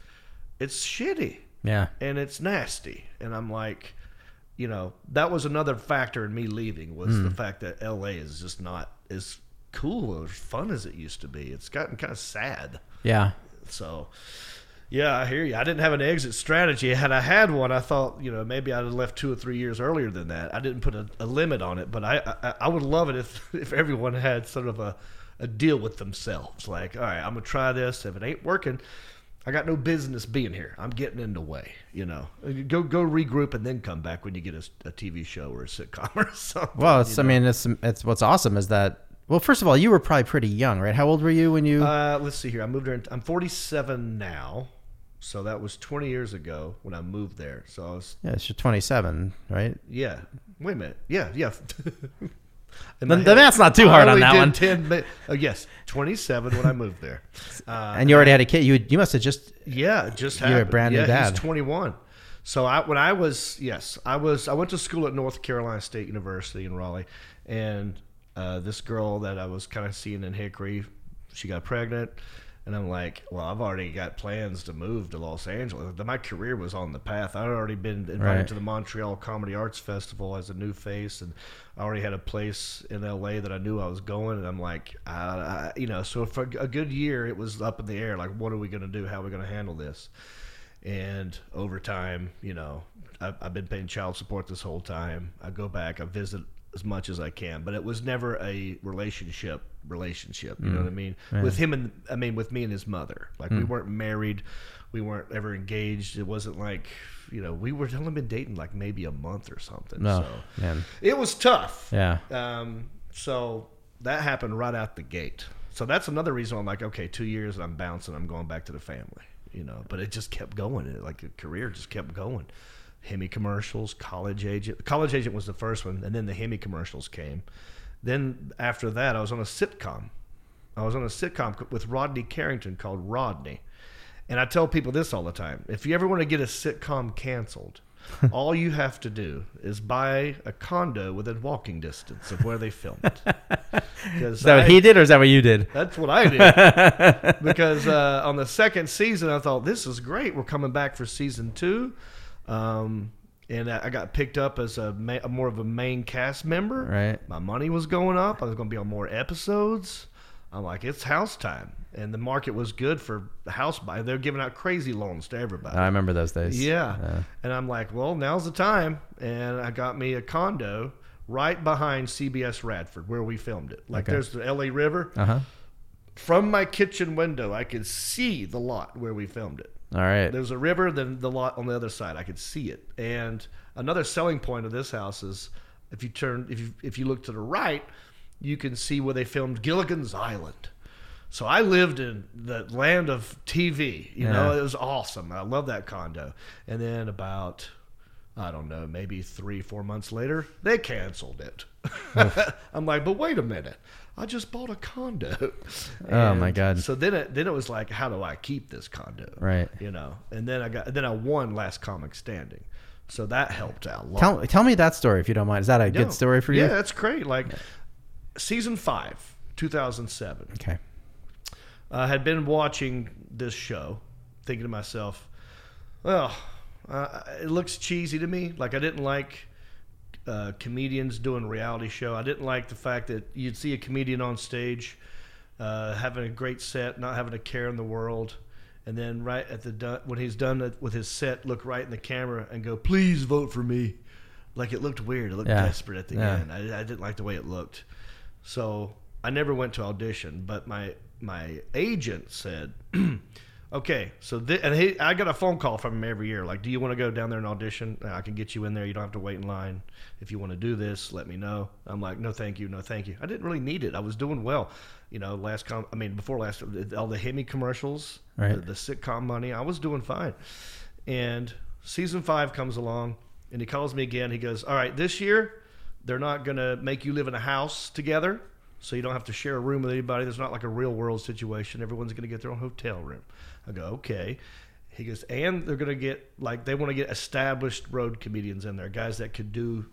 it's shitty Yeah. and it's nasty. And I'm like, you know, that was another factor in me leaving was the hmm. fact that LA is just not as cool or fun as it used to be. It's gotten kind of sad. Yeah. So, yeah, I hear you. I didn't have an exit strategy. Had I had one, I thought, you know, maybe I'd have left two or three years earlier than that. I didn't put a, a limit on it, but I, I I would love it if if everyone had sort of a a deal with themselves. Like, all right, I'm gonna try this. If it ain't working, I got no business being here. I'm getting in the way. You know, go go regroup and then come back when you get a, a TV show or a sitcom or something. Well, it's, you I mean, it's it's what's awesome is that. Well, first of all, you were probably pretty young, right? How old were you when you? Uh, let's see here. I moved there. In, I'm 47 now, so that was 20 years ago when I moved there. So I was, yeah, you're 27, right? yeah. Wait a minute. Yeah, yeah. The, the math's not too hard on that did one. 10, mi- uh, yes, 27 when I moved there. Uh, And you already had a kid. You you must have just yeah, just You're a brand new yeah, dad. He's 21. So I when I was yes, I was I went to school at North Carolina State University in Raleigh, and uh, this girl that I was kind of seeing in Hickory, she got pregnant, and I'm like, well, I've already got plans to move to Los Angeles. My career was on the path. I'd already been invited Right. to the Montreal Comedy Arts Festival as a new face, and I already had a place in LA that I knew I was going. And I'm like, I, I, you know, so for a good year, it was up in the air. Like, what are we going to do? How are we going to handle this? And over time, you know, I've, I've been paying child support this whole time. I go back, I visit as much as I can, but it was never a relationship. Relationship, you know what I mean? With him and I mean with me and his mother. Like we weren't married, we weren't ever engaged. It wasn't like you know we were only been dating like maybe a month or something. no So man. it was tough. Yeah. Um, so that happened right out the gate. So that's another reason I'm like, okay, two years and I'm bouncing. I'm going back to the family, you know. But it just kept going. It, like a career just kept going. Hemi commercials, college agent. College agent was the first one, and then the Hemi commercials came. Then after that, I was on a sitcom. I was on a sitcom with Rodney Carrington called Rodney. And I tell people this all the time. If you ever want to get a sitcom canceled, all you have to do is buy a condo within walking distance of where they filmed it. that I- what he did, or is that what you did? that's what I did. because uh, on the second season, I thought this is great. We're coming back for season two, um, and I got picked up as a, ma- a more of a main cast member. Right. My money was going up. I was going to be on more episodes. I'm like, it's house time, and the market was good for the house buy. They're giving out crazy loans to everybody. I remember those days. Yeah. Uh, And I'm like, well, now's the time. And I got me a condo right behind CBS Radford where we filmed it. Like Okay. there's the LA River. uh-huh. From my kitchen window, I could see the lot where we filmed it. All right. There's a river, then the lot on the other side. I could see it. And another selling point of this house is if you turn if you if you look to the right, you can see where they filmed Gilligan's Island. So I lived in the land of TV. You know, it was awesome. I love that condo. And then about I don't know, maybe three, four months later, they canceled it. I'm like, but wait a minute, I just bought a condo. Oh, my God. So then it then it was like, how do I keep this condo? Right. You know, and then I got then I won last comic standing, so that helped out a lot. Tell tell me that story if you don't mind. Is that a No. good story for you? Yeah, that's great. Like season five, 2007. Okay. I had been watching this show, thinking to myself, well, uh, it looks cheesy to me. Like I didn't like uh, comedians doing a reality show. I didn't like the fact that you'd see a comedian on stage uh, having a great set, not having a care in the world, and then right at the when he's done with his set, look right in the camera and go, "Please vote for me." Like it looked weird. It looked Yeah. desperate at the Yeah. end. I, I didn't like the way it looked. So I never went to audition, but my my agent said, "Okay, so and he, I got a phone call from him every year. Like, do you want to go down there and audition? Uh, I can get you in there. You don't have to wait in line. If you want to do this, let me know." I'm like, "No, thank you, no, thank you." I didn't really need it. I was doing well, you know. Last com, I mean, before last, uh, all the Hemi commercials, Right. the, the sitcom money, I was doing fine. And season five comes along. And he calls me again. He goes, All right, this year, they're not going to make you live in a house together. So you don't have to share a room with anybody. There's not like a real world situation. Everyone's going to get their own hotel room. I go, Okay. He goes, and they're going to get, like, they want to get established road comedians in there, guys that could do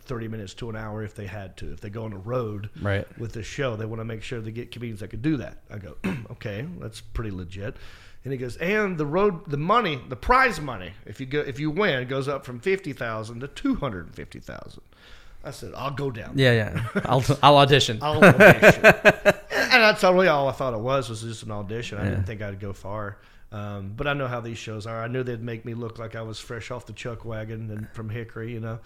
30 minutes to an hour if they had to. If they go on a road Right. with the show, they want to make sure they get comedians that could do that. I go, okay, that's pretty legit. And he goes, and the road, the money, the prize money, if you go, if you win, goes up from fifty thousand to two hundred and fifty thousand. I said, I'll go down. Yeah, yeah. I'll I'll audition. I'll audition. and that's really all I thought it was was just an audition. I Yeah. didn't think I'd go far. Um, but I know how these shows are. I knew they'd make me look like I was fresh off the chuck wagon and from Hickory. You know,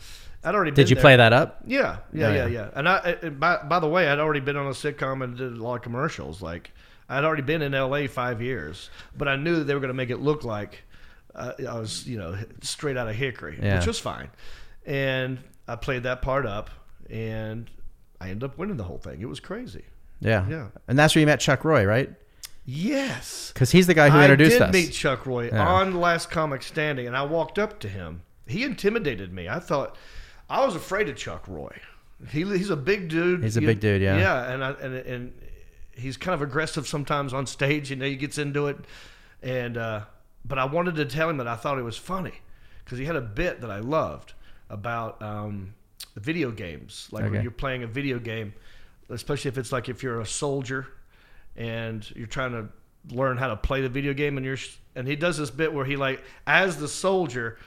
I'd already. Did you there. play that up? Yeah, yeah, Oh, yeah, yeah. yeah. And I, by by the way, I'd already been on a sitcom and did a lot of commercials. Like I'd already been in L.A. five years, but I knew that they were going to make it look like uh, I was, you know, straight out of Hickory, Yeah. which was fine. And I played that part up, and I ended up winning the whole thing. It was crazy. Yeah. Yeah. And that's where you met Chuck Roy, right? Yes. Because he's the guy who introduced us. I did meet Chuck Roy Yeah. on Last Comic Standing, and I walked up to him. He intimidated me. I thought I was afraid of Chuck Roy. He, he's a big dude. He's a You- big dude, yeah. Yeah, and I, and and he's kind of aggressive sometimes on stage. You know, he gets into it, and uh, but I wanted to tell him that I thought it was funny because he had a bit that I loved about um, video games, like Okay. when you're playing a video game, especially if it's like if you're a soldier and you're trying to learn how to play the video game and you're and he does this bit where he like as the soldier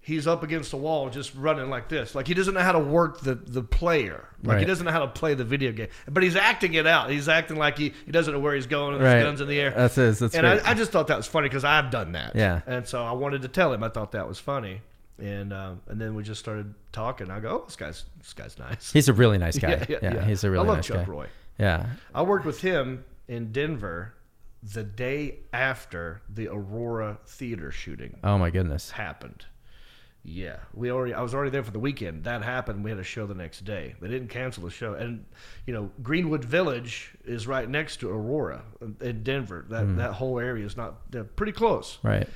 he's up against the wall just running like this like he doesn't know how to work the the player like he doesn't know how to play the video game but he's acting it out he's acting like he, he doesn't know where he's going and Right. his guns in the air That's his. That's and. I, I just thought that was funny because I've done that. Yeah. And so I wanted to tell him I thought that was funny, and um, and then we just started talking. I go, oh, this guy's this guy's nice. he's a really nice guy. Yeah, yeah. he's a really I love nice Chuck guy. Roy. Yeah. I worked with him in Denver the day after the Aurora theater shooting Oh my goodness. happened. Yeah, we already. I was already there for the weekend. That happened. We had a show the next day. They didn't cancel the show, and you know Greenwood Village is right next to Aurora in Denver. That Hmm. that whole area is not. Pretty close, Right.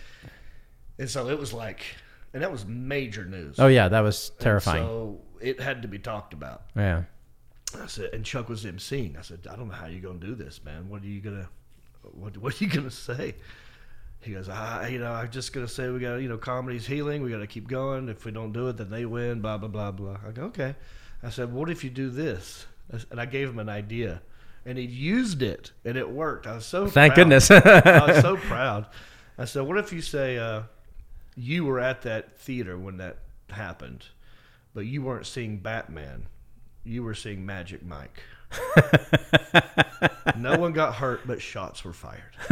and so it was like, and that was major news. Oh yeah, that was And terrifying. So it had to be talked about. yeah. I said, and Chuck was emceeing. I said, I don't know how you're gonna do this, man. What are you gonna, what What are you gonna say? He goes, I, you know, I'm just gonna say we got, you know, comedy's healing. We got to keep going. If we don't do it, then they win. Blah blah blah blah. I go, okay. I said, what if you do this? And I gave him an idea, and he used it, and it worked. I was so Thank proud. goodness. I was so proud. I said, what if you say uh, you were at that theater when that happened, but you weren't seeing Batman, you were seeing Magic Mike. no one got hurt, but shots were fired.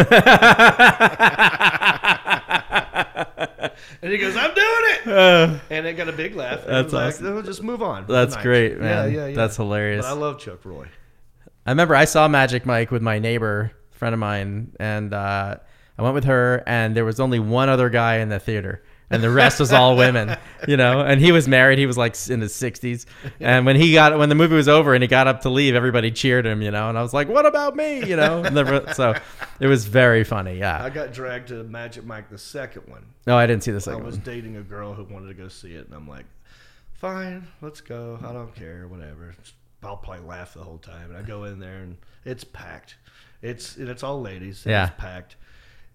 and he goes, "I'm doing it," and it got a big laugh. Uh. That's awesome. Like, "Oh, just move on. That's great, man. Yeah, yeah, yeah. That's hilarious. But I love Chuck Roy. I remember I saw Magic Mike with my neighbor, friend of mine, and uh, I went with her, and there was only one other guy in the theater, and the rest was all women, you know. And he was married; he was like in his sixties. And when he got when the movie was over and he got up to leave, everybody cheered him, you know. And I was like, "What about me?" You know. The, so it was very funny. Yeah. I got dragged to Magic Mike the second one. No, I didn't see the second one. I was one. dating a girl who wanted to go see it, and I'm like, fine, let's go. I don't care, whatever. I'll probably laugh the whole time. And I go in there, and it's packed. It's and it's all ladies. and Yeah. It's packed,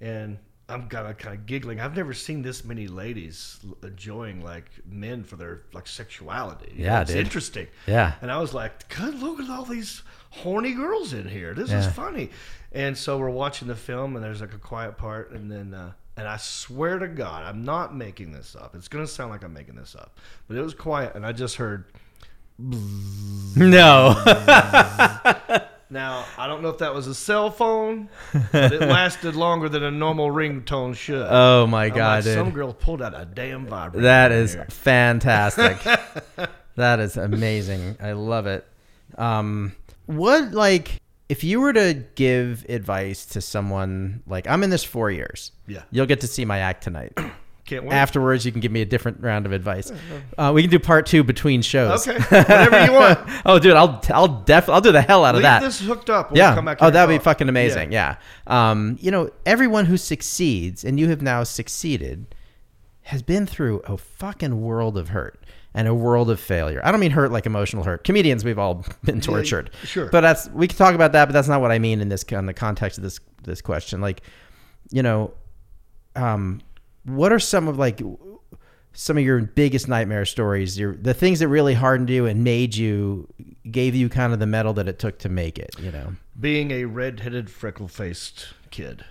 and I'm kind of kind of giggling. I've never seen this many ladies enjoying like men for their like sexuality. Yeah, it's dude. interesting. Yeah. And I was like, good, look at all these horny girls in here. This is funny. And so we're watching the film, and there's like a quiet part, and then, uh, and I swear to God, I'm not making this up. It's going to sound like I'm making this up. But it was quiet, and I just heard. No. Now, I don't know if that was a cell phone, but it lasted longer than a normal ringtone should. oh my I'm god, like, dude. Some girl pulled out a damn vibrator. That is here. fantastic. that is amazing. I love it. Um, what like if you were to give advice to someone like I'm in this four years, Yeah. you'll get to see my act tonight. Afterwards, you can give me a different round of advice. Uh, we can do part two between shows. Okay. Whatever you want. oh, dude, I'll I'll def I'll do the hell out of Leave that. this hooked up. We'll yeah. Come back oh, that'd be fucking amazing. Yeah. Um, you know, everyone who succeeds, and you have now succeeded, has been through a fucking world of hurt and a world of failure. I don't mean hurt like emotional hurt. Comedians, we've all been tortured. sure. But that's we can talk about that, but that's not what I mean in this in the context of this this question. Like, you know, um, what are some of like some of your biggest nightmare stories? Your the things that really hardened you and made you gave you kind of the metal that it took to make it. You know, being a red-headed, freckle-faced kid,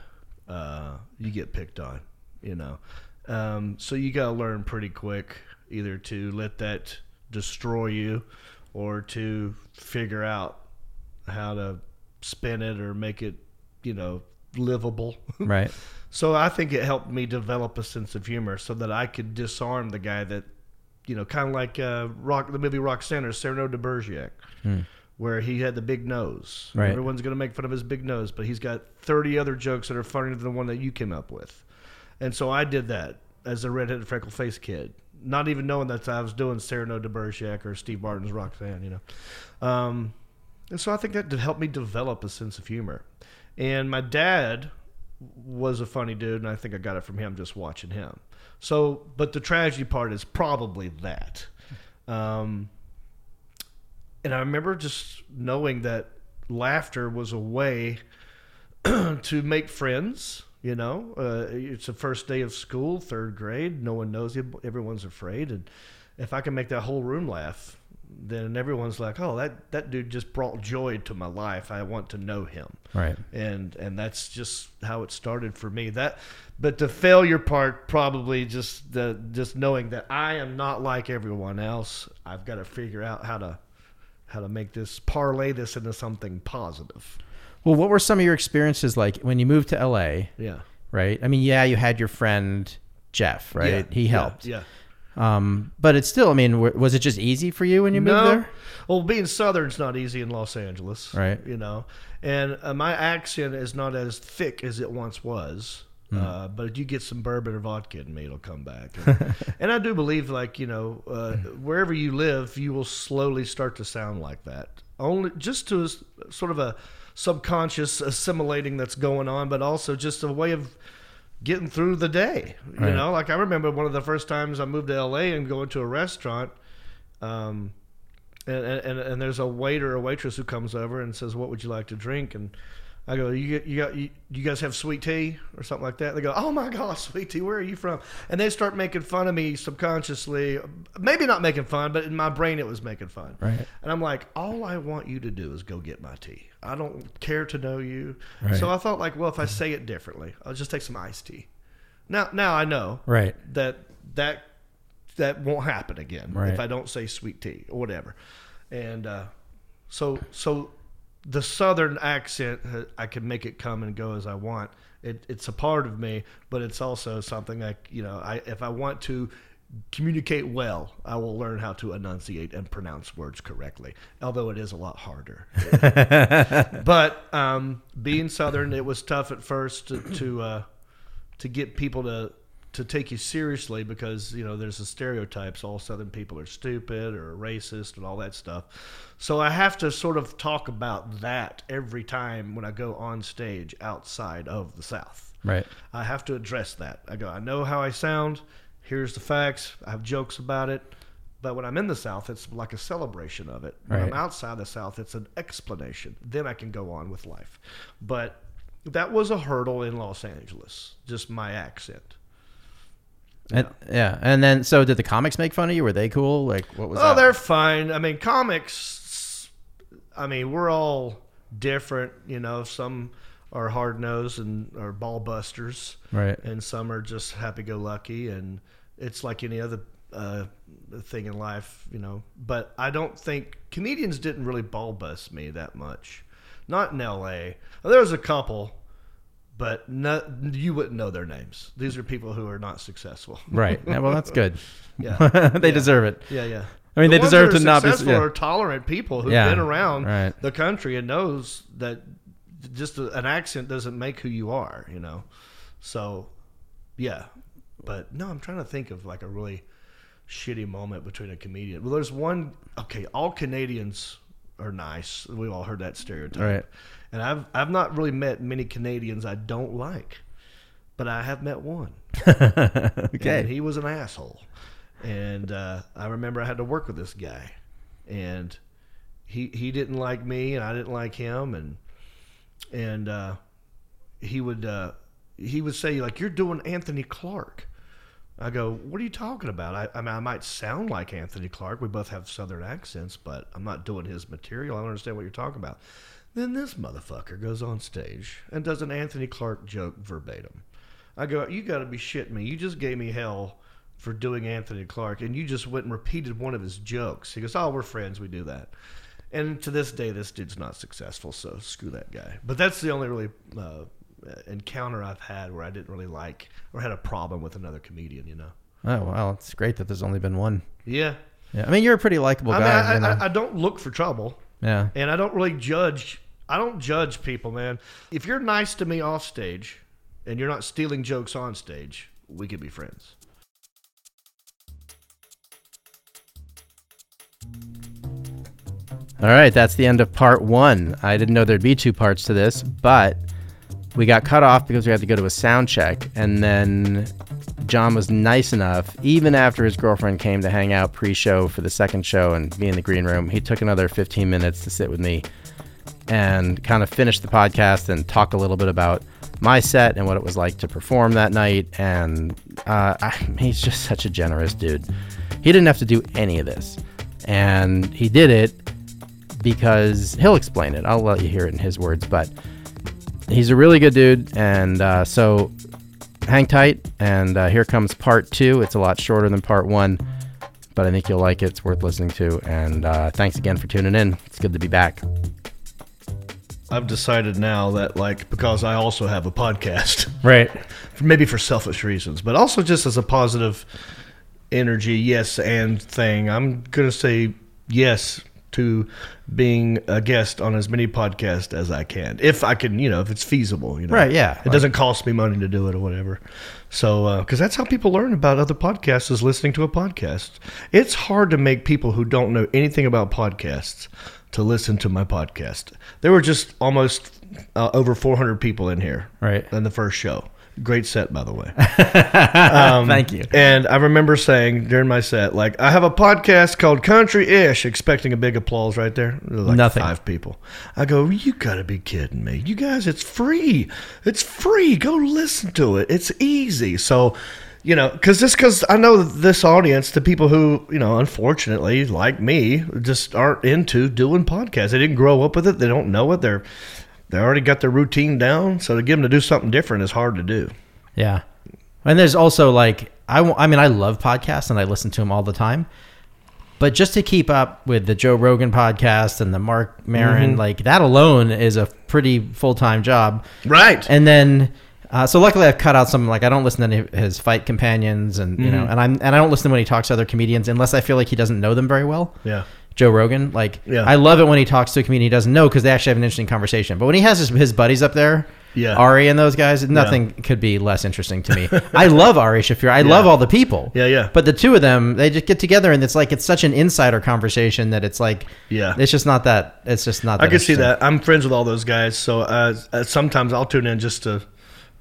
uh, you get picked on. You know, um, so you got to learn pretty quick either to let that destroy you or to figure out how to spin it or make it, you know, livable. right? So I think it helped me develop a sense of humor so that I could disarm the guy that, you know, kind of like uh, Rock the movie Roxanne or Cyrano de Bergerac, where he had the big nose. Right. Everyone's going to make fun of his big nose, but he's got 30 other jokes that are funnier than the one that you came up with. And so I did that as a redheaded freckle faced kid, not even knowing that I was doing Cyrano de Bergerac or Steve Martin's Roxanne, you know. Um, and so I think that helped me develop a sense of humor. And my dad was a funny dude, and I think I got it from him just watching him. So, but the tragedy part is probably that. Um, and I remember just knowing that laughter was a way to make friends. You know, uh, it's the first day of school, third grade. No one knows you. Everyone's afraid, and if I can make that whole room laugh, then everyone's like, "Oh, that that dude just brought joy to my life. I want to know him." Right. and and that's just how it started for me that but the failure part probably just the just knowing that i am not like everyone else i've got to figure out how to how to make this parlay this into something positive Well, what were some of your experiences like when you moved to LA? yeah Right. I mean, yeah, you had your friend Jeff, right? Yeah, he yeah, helped. yeah, Um, but it's still. I mean, w- was it just easy for you when you moved no there? well being southern's not easy in los angeles Right. you know and uh, my accent is not as thick as it once was Hmm. Uh, but if you get some bourbon or vodka in me, it'll come back. And, and I do believe, like you know, uh, wherever you live, you will slowly start to sound like that. Only just to sort of a subconscious assimilating that's going on, but also just a way of getting through the day. You Right. know, like I remember one of the first times I moved to LA and going to a restaurant. Um, and, and and there's a waiter or waitress who comes over and says, "What would you like to drink?" And I go, "You get- you got you, you guys have sweet tea or something like that?" They go, "Oh my gosh, sweet tea! Where are you from?" And they start making fun of me subconsciously, maybe not making fun, but in my brain it was making fun. Right. And I'm like, all I want you to do is go get my tea. I don't care to know you. Right. So I thought, like, well, if I say it differently, I'll just take some iced tea. Now, now I know Right. that that that won't happen again Right. if I don't say sweet tea or whatever. And uh, so so the southern accent uh, I can make it come and go as I want. It, it's a part of me, but it's also something like you know I if I want to communicate well, I will learn how to enunciate and pronounce words correctly. Although it is a lot harder. but um, being southern, it was tough at first to to, uh, to get people to to take you seriously because you know there's the stereotypes all southern people are stupid or racist and all that stuff. So i have to sort of talk about that every time when i go on stage outside of the south. Right. i have to address that. I go i know how i sound. Here's the facts. I have jokes about it. But when i'm in the south it's like a celebration of it. When i'm outside the south it's an explanation. Then i can go on with life. But that was a hurdle in los angeles just my accent And, yeah. And then, so did the comics make fun of you? Were they cool? Like, what was Oh, that? they're fine. I mean, comics. I mean, we're all different. You know, some are hard nosed and are ball busters, Right. and some are just happy go lucky. And it's like any other uh, thing in life, you know. But I don't think comedians didn't really ball bust me that much. Not in L.A. There was a couple, but no, you wouldn't know their names. These are people who are not successful. Right. Yeah, well, that's good. Yeah. they Yeah. deserve it. Yeah, yeah. I mean, The they deserve to not be- successful are tolerant people who've been around right. the country and knows that just a, an accent doesn't make who you are. You know, so yeah. But no, I'm trying to think of like a really shitty moment between a comedian. Well, there's one. Okay, all Canadians are nice. We've all heard that stereotype. Right. And I've I've not really met many Canadians I don't like. but I have met one. okay. And he was an asshole. And uh, I remember I had to work with this guy, and he he didn't like me, and I didn't like him, and and uh, he would uh, he would say like you're doing Anthony Clark. I go, what are you talking about? I, I mean, I might sound like Anthony Clark. We both have Southern accents, but I'm not doing his material. I don't understand what you're talking about. Then this motherfucker goes on stage and does an Anthony Clark joke verbatim. I go, you got to be shitting me. You just gave me hell for doing Anthony Clark, and you just went and repeated one of his jokes. He goes, oh, we're friends. We do that. And to this day, this dude's not successful, so screw that guy. But that's the only really uh, encounter I've had where I didn't really like or had a problem with another comedian, you know. Oh well, it's great that there's only been one. Yeah. Yeah, I mean you're a pretty likable I mean, guy. I, you know? I, I don't look for trouble, yeah. and I don't really judge. I don't judge people, man. If you're nice to me off stage, and you're not stealing jokes on stage, we could be friends. All right, that's the end of part one. I didn't know there'd be two parts to this, but we got cut off because we had to go to a sound check. And then John was nice enough, even after his girlfriend came to hang out pre show for the second show and be in the green room, he took another 15 minutes to sit with me and kind of finish the podcast and talk a little bit about my set and what it was like to perform that night. And uh, I, he's just such a generous dude. He didn't have to do any of this. And he did it because he'll explain it. I'll let you hear it in his words, but he's a really good dude. And uh, so hang tight. And uh, here comes part two. It's a lot shorter than part one, but I think you'll like it. It's worth listening to. And uh, thanks again for tuning in. It's good to be back. I've decided now that, like, because I also have a podcast, Right. maybe for selfish reasons, but also just as a positive energy, yes, and thing, I'm going to say yes to being a guest on as many podcasts as I can, if I can, you know, if it's feasible, you know. Right, yeah. It doesn't cost me money to do it or whatever. So, uh, because that's how people learn about other podcasts is listening to a podcast. It's hard to make people who don't know anything about podcasts to listen to my podcast. There were just almost uh, over 400 people in here Right. in the first show. Great set, by the way. Thank you. And I remember saying during my set, like, I have a podcast called Country Ish, expecting a big applause right there. There Like Nothing. Five people. I go, you gotta be kidding me. You guys, it's free. It's free. Go listen to it. It's easy. So, you know, because just because I know this audience, the people who, you know, unfortunately, like me, just aren't into doing podcasts. They didn't grow up with it. They don't know it. They're, they already got their routine down. So to get them to do something different is hard to do. Yeah. And there's also like I I mean I love podcasts and I listen to them all the time. But just to keep up with the Joe Rogan podcast and the Mark Maron, mm-hmm. like that alone is a pretty full time job. Right. And then, uh, so luckily I've cut out some. Like I don't listen to any of his fight companions, and you know, and I'm and I don't listen to when he talks to other comedians unless I feel like he doesn't know them very well. yeah. Joe Rogan, like Yeah. I love it when he talks to a comedian he doesn't know because they actually have an interesting conversation. But when he has his, his buddies up there, Yeah. Ari and those guys, nothing could be less interesting to me. I love Ari Shaffir. I love all the people. Yeah, yeah. But the two of them, they just get together and it's like it's such an insider conversation that it's like Yeah. it's just not that. It's just not. That I can see that. I'm friends with all those guys, so uh, uh, sometimes I'll tune in just to,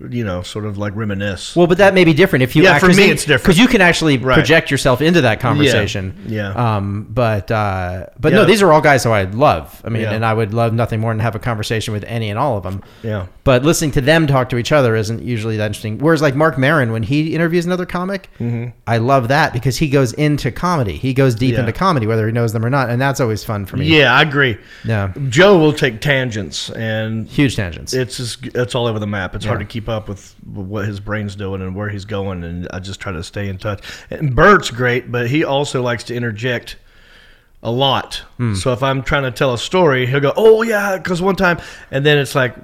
you know, sort of like reminisce. Well, but that may be different if you Yeah, for me, it's different. because you can actually Right. project yourself into that conversation. Yeah. Um. But uh. But Yeah. no, these are all guys who I love. I mean, Yeah. and I would love nothing more than have a conversation with any and all of them. yeah, But listening to them talk to each other isn't usually that interesting. Whereas like Mark Maron, when he interviews another comic, I love that because he goes into comedy. He goes deep Mm-hmm. Yeah. into comedy, whether he knows them or not, and that's always fun for me. yeah, I agree. Yeah. Joe will take tangents, and Huge tangents. it's just it's all over the map. It's hard to keep up with what his brain's doing and where he's going, and I just try to stay in touch. And Bert's great, but he also likes to interject a lot. Hmm. So if I'm trying to tell a story, he'll go, "Oh yeah," because one time, and then it's like.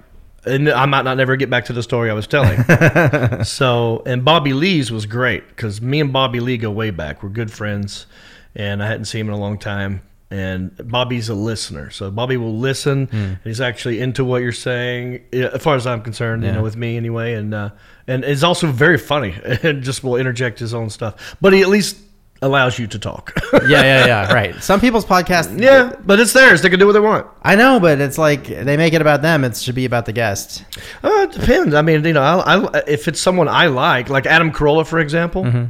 And I might not never get back to the story I was telling. so, and Bobby Lee's was great because me and Bobby Lee go way back. We're good friends, and I hadn't seen him in a long time. And Bobby's a listener, so Bobby will listen. And he's actually into what you're saying, as far as I'm concerned. You know, with me anyway, and uh, and is also very funny and just will interject his own stuff. But he at least allows you to talk. yeah, yeah, yeah. Right. Some people's podcasts. yeah, but it's theirs. They can do what they want. I know, but it's like they make it about them. It should be about the guest. Uh, it depends. I mean, you know, I, I, if it's someone I like, like Adam Carolla, for example,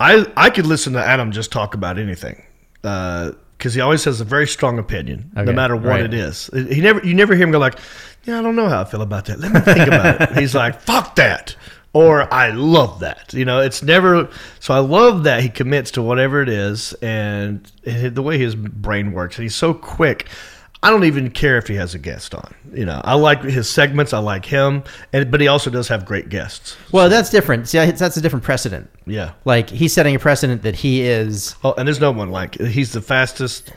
I I could listen to Adam just talk about anything Uh, because he always has a very strong opinion, Okay, no matter what right. it is. He never you never hear him go like, "Yeah, I don't know how I feel about that. Let me think about it." He's like, "Fuck that." Or I love that, you know. It's never so. I love that he commits to whatever it is, and the way his brain works. And he's so quick. I don't even care if he has a guest on. You know, I like his segments. I like him, and but he also does have great guests. Well, that's different. See, that's a different precedent. Yeah. Like he's setting a precedent that he is. Oh, and there's no one like he's the fastest,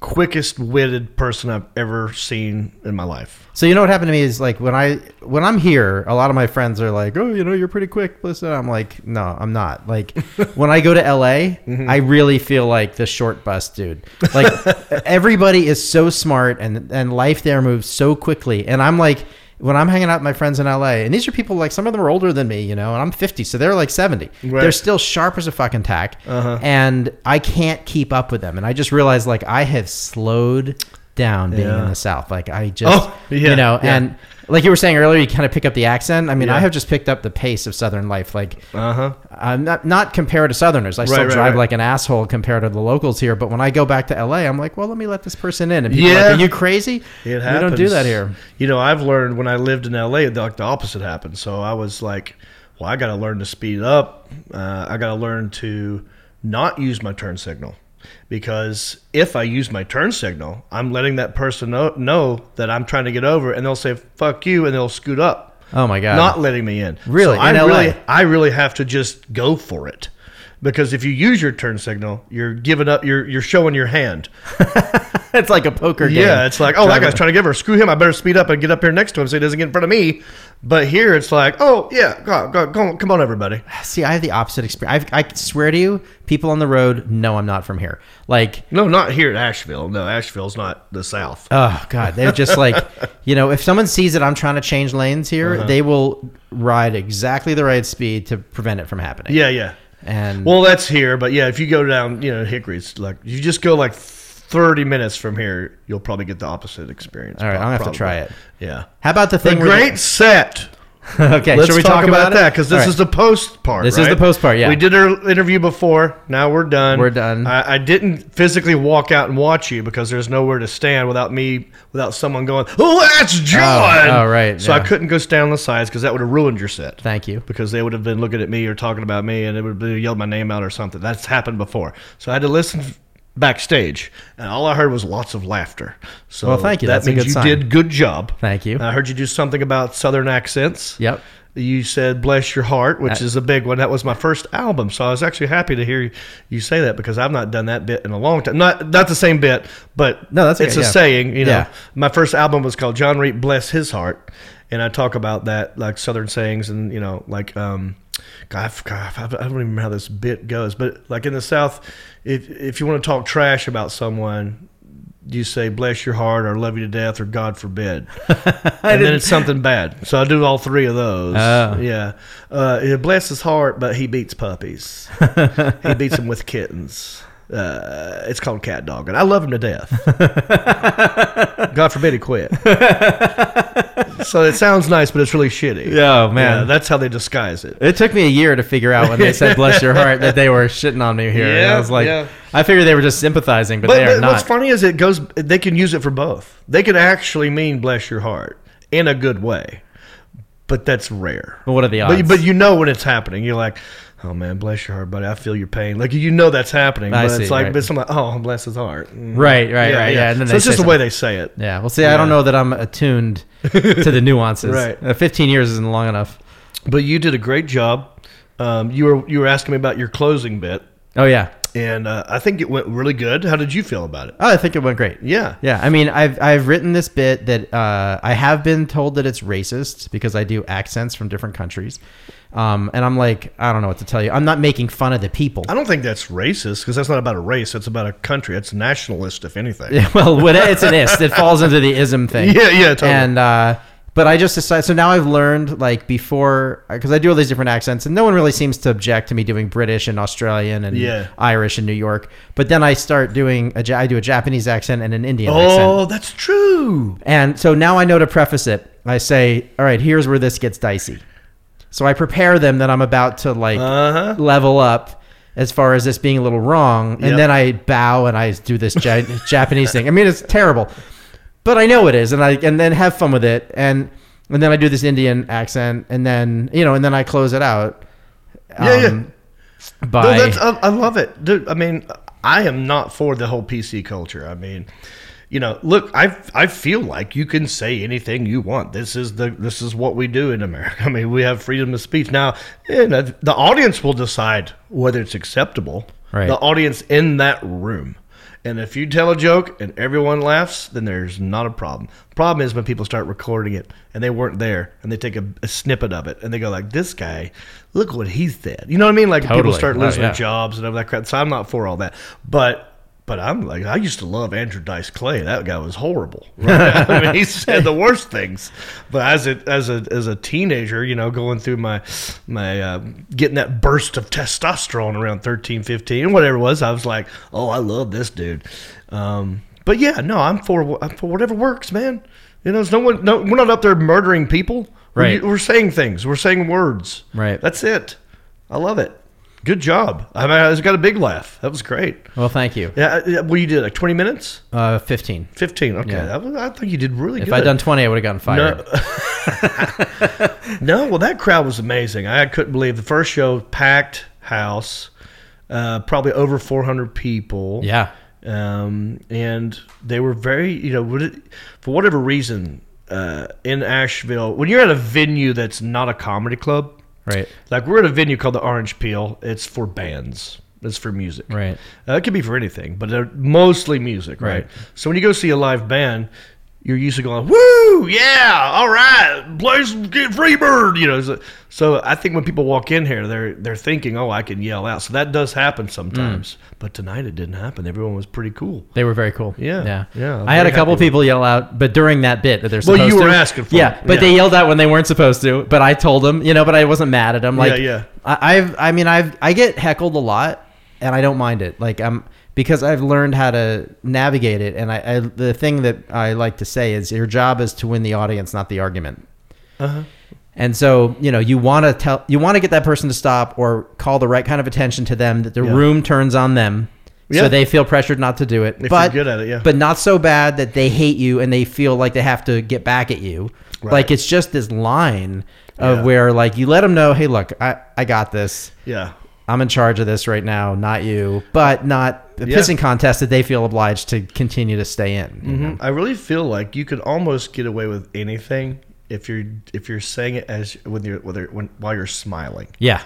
quickest witted person I've ever seen in my life. So you know what happened to me is like when I when I'm here, a lot of my friends are like, "Oh, you know, you're pretty quick." Listen, I'm like, "No, I'm not." Like when I go to LA, mm-hmm. I really feel like the short bus dude. Like everybody is so smart and and life there moves so quickly, and I'm like. When I'm hanging out with my friends in LA, and these are people like some of them are older than me, you know, and I'm 50, so they're like 70. Right. They're still sharp as a fucking tack, Uh-huh. and I can't keep up with them. And I just realized like I have slowed down being Yeah. in the South. Like I just, Oh, yeah, you know, yeah. and like you were saying earlier, you kind of pick up the accent. I mean, Yeah. I have just picked up the pace of Southern life. Like, Uh huh. I'm not not compared to Southerners. I still Right, right, drive right. like an asshole compared to the locals here. But when I go back to LA, I'm like, well, let me let this person in. And people are like, are you crazy? It happens. we don't do that here. You know, I've learned when I lived in LA, like the opposite happened. So I was like, well, I got to learn to speed up. Uh, I got to learn to not use my turn signal. Because if I use my turn signal, I'm letting that person know, know that I'm trying to get over, and they'll say "fuck you" and they'll scoot up. Oh my god. not letting me in. Really? So I LA? really, I really have to just go for it, because if you use your turn signal, you're giving up. You're you're showing your hand. it's like a poker game. Yeah, it's like, oh, that guy's trying to give her. Screw him. I better speed up and get up here next to him so he doesn't get in front of me. But here it's like, oh yeah, go, go, go, come on, everybody. See, I have the opposite experience. I, I swear to you, people on the road know I'm not from here. Like, No, not here at Asheville. No, Asheville's not the South. Oh God, they're just like, you know, if someone sees that I'm trying to change lanes here, Uh-huh. they will ride exactly the right speed to prevent it from happening. yeah, yeah. And Well, that's here, but yeah, if you go down, you know, Hickory's like you just go like thirty minutes from here, you'll probably get the opposite experience. all right, I'm gonna have to try it. Yeah. how about the The thing? where great set. okay, Let's should we talk, about, it? that because this All is the post part. This is the right? post part, yeah. we did our interview before. Now we're done. We're done. I, I didn't physically walk out and watch you because there's nowhere to stand without me, without someone going, "Oh, that's John." oh, right, So I yeah. couldn't go stand on the sides because that would have ruined your set. Thank you. Because they would have been looking at me or talking about me, and it would have yelled my name out or something. That's happened before. So I had to listen backstage, and all I heard was lots of laughter. So Well, thank you. That That's means you sign. did good job. Thank you. I heard you do something about Southern accents. Yep. You said "Bless Your Heart," which Uh, is a big one. That was my first album, so I was actually happy to hear you say that because I've not done that bit in a long time. Not not the same bit, but No, that's it's a yeah. saying. You know, Yeah. my first album was called "John Reep Bless His Heart," and I talk about that like Southern sayings and you know like um, God, God, I don't even remember how this bit goes, but like in the South, if if you want to talk trash about someone. You say "bless your heart" or "love you to death" or "God forbid," and then it's something bad. So I do all three of those. Oh. Yeah. Uh, yeah, bless his heart, but he beats puppies. he beats them with kittens. Uh, it's called cat dog, and I love him to death. God forbid he quit. So it sounds nice, but it's really shitty. Yeah, oh, man. Yeah, that's how they disguise it. It took me a year to figure out when they said "bless your heart" that they were shitting on me here. And Yeah, I was like, yeah. I figured they were just sympathizing, but, But, they are but not. what's funny is it goes. They can use it for both. They can actually mean "bless your heart" in a good way, but that's rare. But what are the odds? But, but you know when it's happening. You're like, oh man, bless your heart, buddy. I feel your pain. Like you know that's happening. I but see, it's like, right. but like, oh, bless his heart. Mm. right, right, right, yeah. And then so it's just the way they say it. Yeah. Well, see, I don't know that I'm attuned to the nuances. Right. Uh, 15 years isn't long enough. But you did a great job. Um, you were you were asking me about your closing bit, Oh yeah. And uh, I think it went really good. How did you feel about it? Oh, I think it went great. Yeah. Yeah, I mean, I've I've written this bit that uh, I have been told that it's racist because I do accents from different countries, um, and I'm like, I don't know what to tell you. I'm not making fun of the people. I don't think that's racist because that's not about a race. It's about a country. It's nationalist, if anything. Yeah, well, it's an ist. It falls into the ism thing. Yeah, yeah, totally. And uh, But I just decided. So now I've learned, like before, because I do all these different accents, and no one really seems to object to me doing British and Australian and Yeah. Irish and New York. But then I start doing a, I do a Japanese accent and an Indian accent. Oh, that's true. And so now I know to preface it. I say, all right, here's where this gets dicey. So I prepare them that I'm about to like Uh huh. level up as far as this being a little wrong. And Yep. then I bow and I do this ja- Japanese thing. I mean, it's terrible, but I know it is. And I, and then have fun with it. And, and then I do this Indian accent and then, you know, and then I close it out. um, Yeah, yeah. By, No, that's, I, I love it, dude. I mean, I am not for the whole PC culture. I mean, you know, look, I I feel like you can say anything you want. This is the this is what we do in America. I mean, we have freedom of speech. Now, you know, the audience will decide whether it's acceptable. Right. The audience in that room. And if you tell a joke and everyone laughs, then there's not a problem. Problem is when people start recording it and they weren't there and they take a, a snippet of it and they go like, "This guy, look what he said." You know what I mean? Like people Totally. start Oh, losing yeah. jobs and all that crap. So I'm not for all that. But but I'm like I used to love Andrew Dice Clay. That guy was horrible. Right? I mean, he said the worst things. But as a as a as a teenager, you know, going through my my uh, getting that burst of testosterone around 13, 15, whatever it was, I was like, oh, I love this dude. Um, but yeah, no, I'm for I'm for whatever works, man. You know, there's no one. No, we're not up there murdering people. Right. We're, we're saying things. We're saying words. Right. That's it. I love it. Good job. I mean, I just got a big laugh. That was great. well, thank you. Yeah. uh, Well, you did like 20 minutes, Uh, 15. 15. Okay. Yeah. That was, I think you did really If good. If I'd done 20, I would have gotten fired. No, well, that crowd was amazing. I couldn't believe the first show, packed house, uh, probably over 400 people. Yeah. Um, and they were very, you know, for whatever reason, uh, in Asheville, when you're at a venue that's not a comedy club, Right. like we're at a venue called the Orange Peel, it's for bands. It's for music. Right. Uh, it could be for anything, but they're mostly music, right? Right. So when you go see a live band, you're usually going, "Woo, yeah, all right, place get free bird," you know. So, so I think when people walk in here, they're they're thinking, "Oh, I can yell out." So that does happen sometimes, mm. but tonight it didn't happen. Everyone was pretty cool. They were very cool. Yeah, yeah, yeah, I'm I had a couple people yell out, but during that bit that they're supposed to. Well, you to. were asking for Yeah, it. but Yeah. they yelled out when they weren't supposed to. But I told them, you know, but I wasn't mad at them. Like, Yeah, yeah. I, I've, I mean, I've, I get heckled a lot, and I don't mind it. Like, I'm because I've learned how to navigate it. And I, I the thing that I like to say is, your job is to win the audience, not the argument. Uh-huh. And so, you know, you want to tell, you want to get that person to stop or call the right kind of attention to them that the Yeah. room turns on them, Yeah. so they feel pressured not to do it. If but you're good at it, yeah. but not so bad that they hate you and they feel like they have to get back at you. Right. Like it's just this line of Yeah. where like you let them know, hey, look, I I got this. yeah, I'm in charge of this right now, not you. But not the Yeah. pissing contest that they feel obliged to continue to stay in. Mm-hmm. know? I really feel like you could almost get away with anything if you're if you're saying it as when you're whether when while you're smiling, Yeah,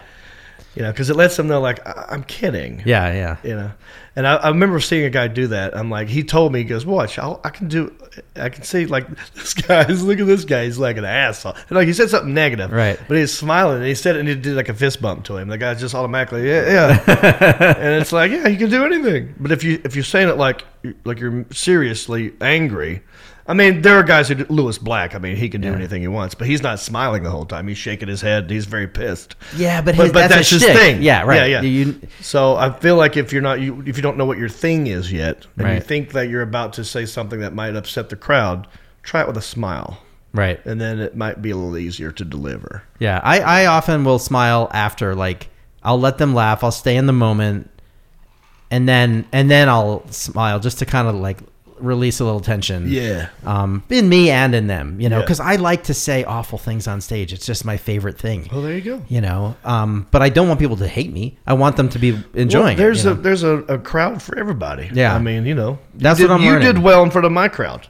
you know, because it lets them know like I- I'm kidding. yeah, yeah. you know and I, I remember seeing a guy do that i'm like he told me he goes watch I'll, i can do i can see like this guy's look at this guy he's like an asshole and like he said something negative Right. but he's smiling and he said it and he did like a fist bump to him the guy just automatically yeah yeah and it's like yeah you can do anything but if you if you're saying it like like you're seriously angry I mean, there are guys who do, Lewis Black. I mean, he can do Yeah. anything he wants, but he's not smiling the whole time. He's shaking his head. He's very pissed. Yeah, but, But- his, but that's, that's his shtick. thing. Yeah, right. Yeah, yeah. You, So I feel like if you're not you if you don't know what your thing is yet, and you think that you're about to say something that might upset the crowd, try it with a smile, right. and then it might be a little easier to deliver. Yeah, I, I often will smile after. Like I'll let them laugh. I'll stay in the moment, and then and then I'll smile just to kind of like release a little tension. Yeah. Um, in me and in them, you know, Yeah. because I like to say awful things on stage. It's just my favorite thing. Well, there you go. You know, um, but I don't want people to hate me. I want them to be enjoying. Well, it, there's you a know? there's a, a crowd for everybody. Yeah. I mean, you know, That's you did, what I'm You learning. did well in front of my crowd,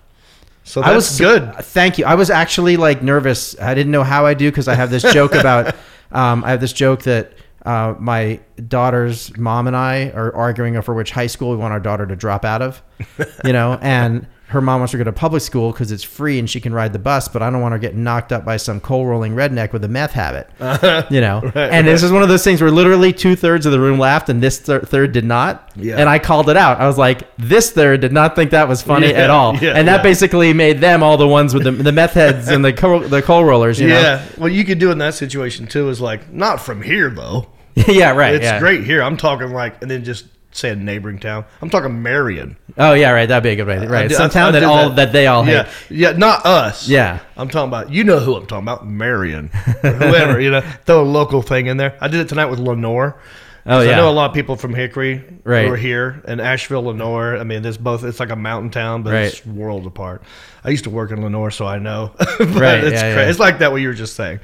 so I was good. Thank you. I was actually like nervous. I didn't know how I do because I have this joke about. Um, I have this joke that uh, my daughter's mom and I are arguing over which high school we want our daughter to drop out of. You know, and her mom wants her to go to public school because it's free and she can ride the bus, but I don't want her getting knocked up by some coal rolling redneck with a meth habit. you know, and this is one of those things where literally two thirds of the room laughed and this thir- third did not. Yeah. And I called it out. I was like, this third did not think that was funny Yeah, at all, yeah, and that basically made them all the ones with the, the meth heads and the coal, the coal rollers. You know? Yeah. What you could do in that situation too is like, not from here though. yeah, right. It's yeah. great here. I'm talking like, and then just say a neighboring town. I'm talking Marion. Oh yeah, right. That'd be a good way. Right, did- some town that all that. that they all hate. Yeah, yeah, not us. Yeah. I'm talking about you know who I'm talking about, Marion, whoever. you know, throw a local thing in there. I did it tonight with Lenoir. Oh yeah. I know a lot of people from Hickory Right. who are here, and Asheville, Lenoir. I mean, this both. It's like a mountain town, but it's worlds apart. I used to work in Lenoir, so I know. Right, It's, yeah, cra- yeah. it's like that. What you were just saying.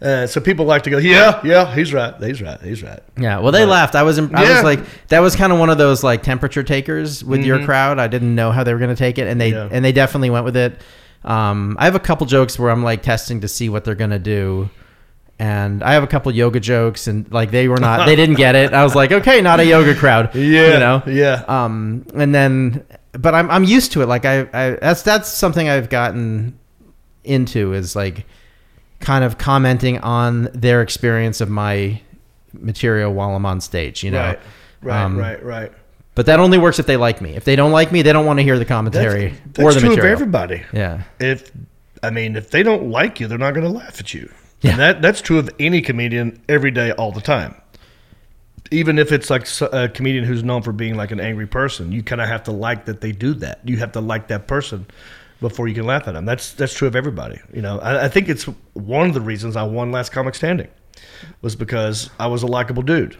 Uh, so people like to go, yeah, yeah, he's right, he's right, he's right. Yeah, well, they laughed. I was, I Yeah. was like, that was kind of one of those like temperature takers with your crowd. I didn't know how they were going to take it, and they Mm-hmm. Yeah. and they definitely went with it. Um, I have a couple jokes where I'm like testing to see what they're going to do, and I have a couple yoga jokes, and like they were not, they didn't get it. I was like, okay, not a yoga crowd, Yeah, you know, yeah. um, and then, but I'm I'm used to it. Like I, I that's that's something I've gotten into is like kind of commenting on their experience of my material while I'm on stage. You know, Right, right, Um, right, right. But that only works if they like me. If they don't like me, they don't want to hear the commentary That's, or that's the true material. of everybody. Yeah, if I mean, if they don't like you, they're not going to laugh at you. Yeah. And that that's true of any comedian every day, all the time. Even if it's like a comedian who's known for being like an angry person, you kind of have to like that they do that. You have to like that person before you can laugh at them. That's that's true of everybody. You know, I, I think it's one of the reasons I won Last Comic Standing was because I was a likable dude.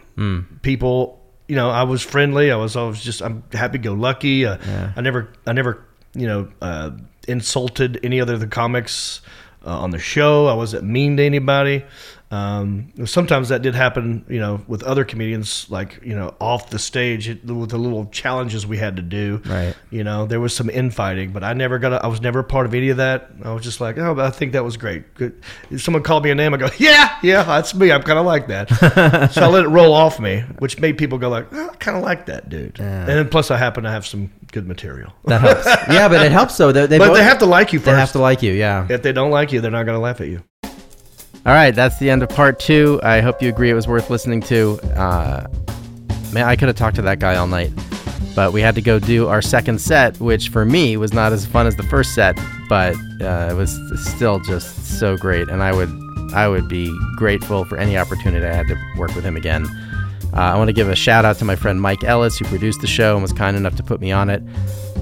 People, you know, I was friendly. I was always just I'm happy go lucky. Uh, I never I never you know uh, insulted any other of the comics uh, on the show. I wasn't mean to anybody. Um, sometimes that did happen, you know, with other comedians, like you know, off the stage it, with the little challenges we had to do. Right. You know, there was some infighting, but I never got. A, I was never a part of any of that. I was just like, oh, I think that was great. Good. If someone called me a name, I go, yeah, yeah, that's me. I'm kind of like that. so I let it roll off me, which made people go like, oh, I kind of like that dude. And then plus, I happen to have some good material. that helps. yeah, but it helps though. They, they but both- they have to like you they have to like you. Yeah. if they don't like you, they're not going to laugh at you. All right, that's the end of part two. I hope you agree it was worth listening to. Uh, man, I could have talked to that guy all night, but we had to go do our second set, which for me was not as fun as the first set, but uh, it was still just so great, and I would I would be grateful for any opportunity I had to work with him again. Uh, I want to give a shout out to my friend Mike Ellis, who produced the show and was kind enough to put me on it.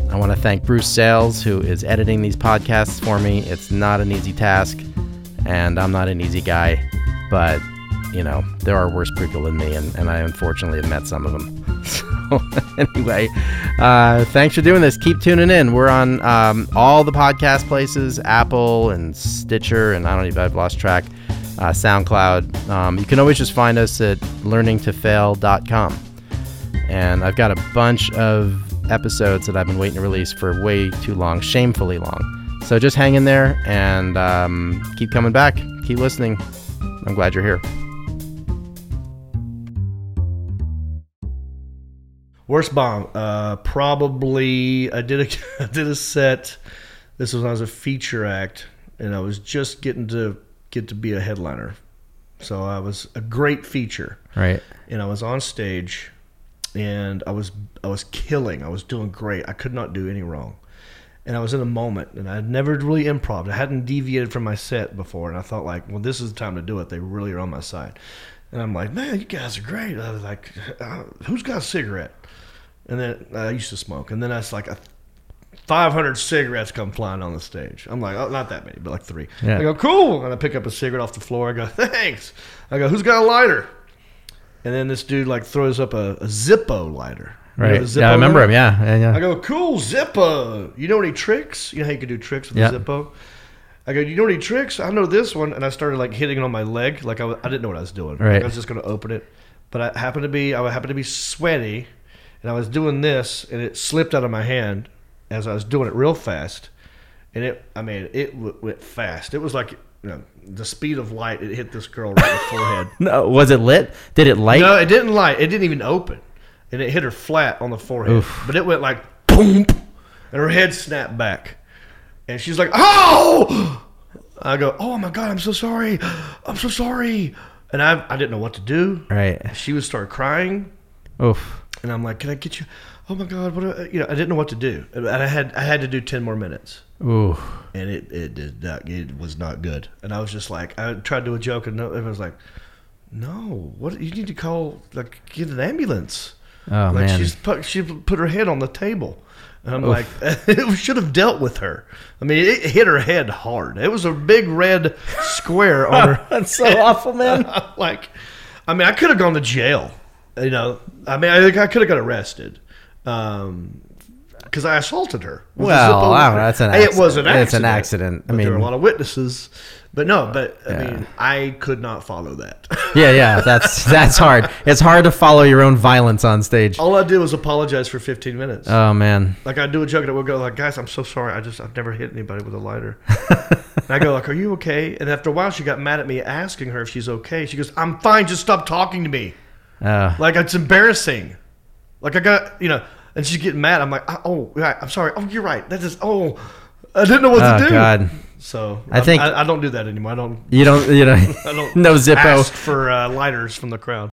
I want to thank Bruce Sales, who is editing these podcasts for me. It's not an easy task, and I'm not an easy guy, but you know, there are worse people than me, and, and I unfortunately have met some of them. So, anyway, uh, thanks for doing this. Keep tuning in. We're on um, all the podcast places Apple and Stitcher, and I don't even, I've lost track, uh, SoundCloud. Um, you can always just find us at learningtofail.com. And I've got a bunch of episodes that I've been waiting to release for way too long, shamefully long. So just hang in there and um, keep coming back. Keep listening. I'm glad you're here. Worst bomb. Uh, probably I did a I did a set. This was when I was a feature act, and I was just getting to get to be a headliner. So I was a great feature, Right. and I was on stage, and I was I was killing. I was doing great. I could not do any wrong, and I was in a moment, and I'd never really improv. I hadn't deviated from my set before, and I thought like, well, this is the time to do it. They really are on my side, and I'm like, man, you guys are great. I was like, uh, who's got a cigarette? And then I used to smoke, and then I was like, a 500 cigarettes come flying on the stage. I'm like, oh, not that many, but like three. Yeah. I go, cool. And I pick up a cigarette off the floor. I go, thanks. I go, who's got a lighter? And then this dude like throws up a, a Zippo lighter. You know Right. Yeah, I remember him. Yeah. yeah, yeah. I go, cool, Zippo. You know any tricks? You know how you can do tricks with Yeah. a Zippo? I go, you know any tricks? I know this one. And I started like hitting it on my leg. Like I, was- I didn't know what I was doing. Like, Right. I was just going to open it. But I happened to be, I happened to be sweaty. And I was doing this and it slipped out of my hand as I was doing it real fast. And it, I mean, it w- went fast. It was like, you know, the speed of light. It hit this girl right in the forehead. No, was it lit? Did it light? No, it didn't light. It didn't even open, and it hit her flat on the forehead. Oof. But it went like boom, and her head snapped back, and she's like, "Oh!" I go, "Oh my god, I'm so sorry, I'm so sorry," and I I didn't know what to do. Right. She would start crying, Oof. and I'm like, "Can I get you?" Oh my god, what? do I-" You know, I didn't know what to do, and I had I had to do ten more minutes Ooh. and it it did not it was not good. And I was just like, I tried to do a joke, and everyone was like, "No, what? You need to call like get an ambulance." Oh like man. she's put she put her head on the table, and I'm like, it should have dealt with her. I mean, it hit her head hard. It was a big red square on her. That's so awful, man. like, I mean, I could have gone to jail. You know, I mean, I think I could have got arrested. Um, because I assaulted her. Well, I don't know, that's an Hey, It was an accident. accident. It's an accident. I But there were a lot of witnesses. But no, but I Yeah. mean, I could not follow that. Yeah, yeah. That's that's hard. It's hard to follow your own violence on stage. All I did was apologize for 15 minutes. Oh man. like I do a joke and I would go like, guys, I'm so sorry. I just I've never hit anybody with a lighter. and I go like, are you okay? And after a while, she got mad at me asking her if she's okay. She goes, I'm fine. Just stop talking to me. Uh, Like it's embarrassing. Like I got you know, and she's getting mad. I'm like, oh. I'm sorry. Oh, you're right. That is oh, I didn't know what oh to do. god. So I think- I, I don't do that anymore. I don't. You don't. You know. I don't no Zippo. ask for uh, lighters from the crowd.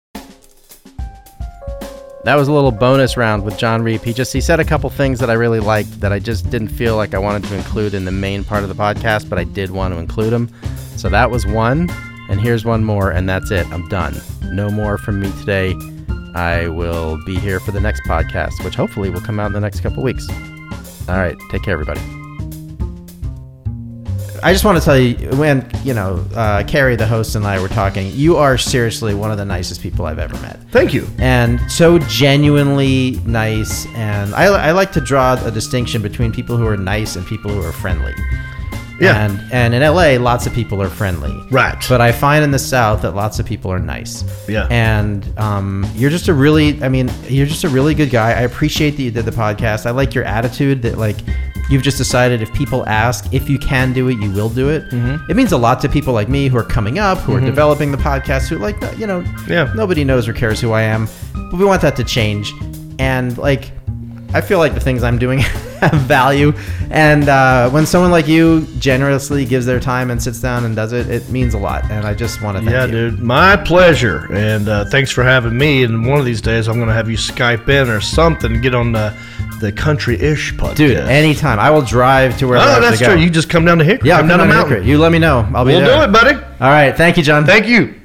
That was a little bonus round with John Reep. He just he said a couple things that I really liked that I just didn't feel like I wanted to include in the main part of the podcast, but I did want to include them. So that was one, and here's one more, and that's it. I'm done. No more from me today. I will be here for the next podcast, which hopefully will come out in the next couple weeks. All right, take care, everybody. I just want to tell you, when you know, uh, Carrie, the host, and I were talking. You are seriously one of the nicest people I've ever met Thank you. and so genuinely nice. And I, I like to draw a distinction between people who are nice and people who are friendly. Yeah. And and in LA, lots of people are friendly. Right. But I find in the South that lots of people are nice. Yeah. And um, you're just a really, I mean, you're just a really good guy. I appreciate that you did the podcast. I like your attitude that like you've just decided if people ask if you can do it, you will do it. Mm-hmm. It means a lot to people like me who are coming up, who are developing the podcast, who like, you know, Yeah. nobody knows or cares who I am, but we want that to change. And like, I feel like the things I'm doing have value. And uh, when someone like you generously gives their time and sits down and does it, it means a lot. And I just want to thank Yeah, you. Yeah, dude. My pleasure. And uh, thanks for having me. And one of these days, I'm going to have you Skype in or something, get on the, the country ish podcast. Dude, anytime. I will drive to where Oh, that's true. You just come down to Hickory. yeah, come come down down the to mountain. Hickory. You let me know. I'll be We'll there. do it, buddy. All right. Thank you, John. Thank you.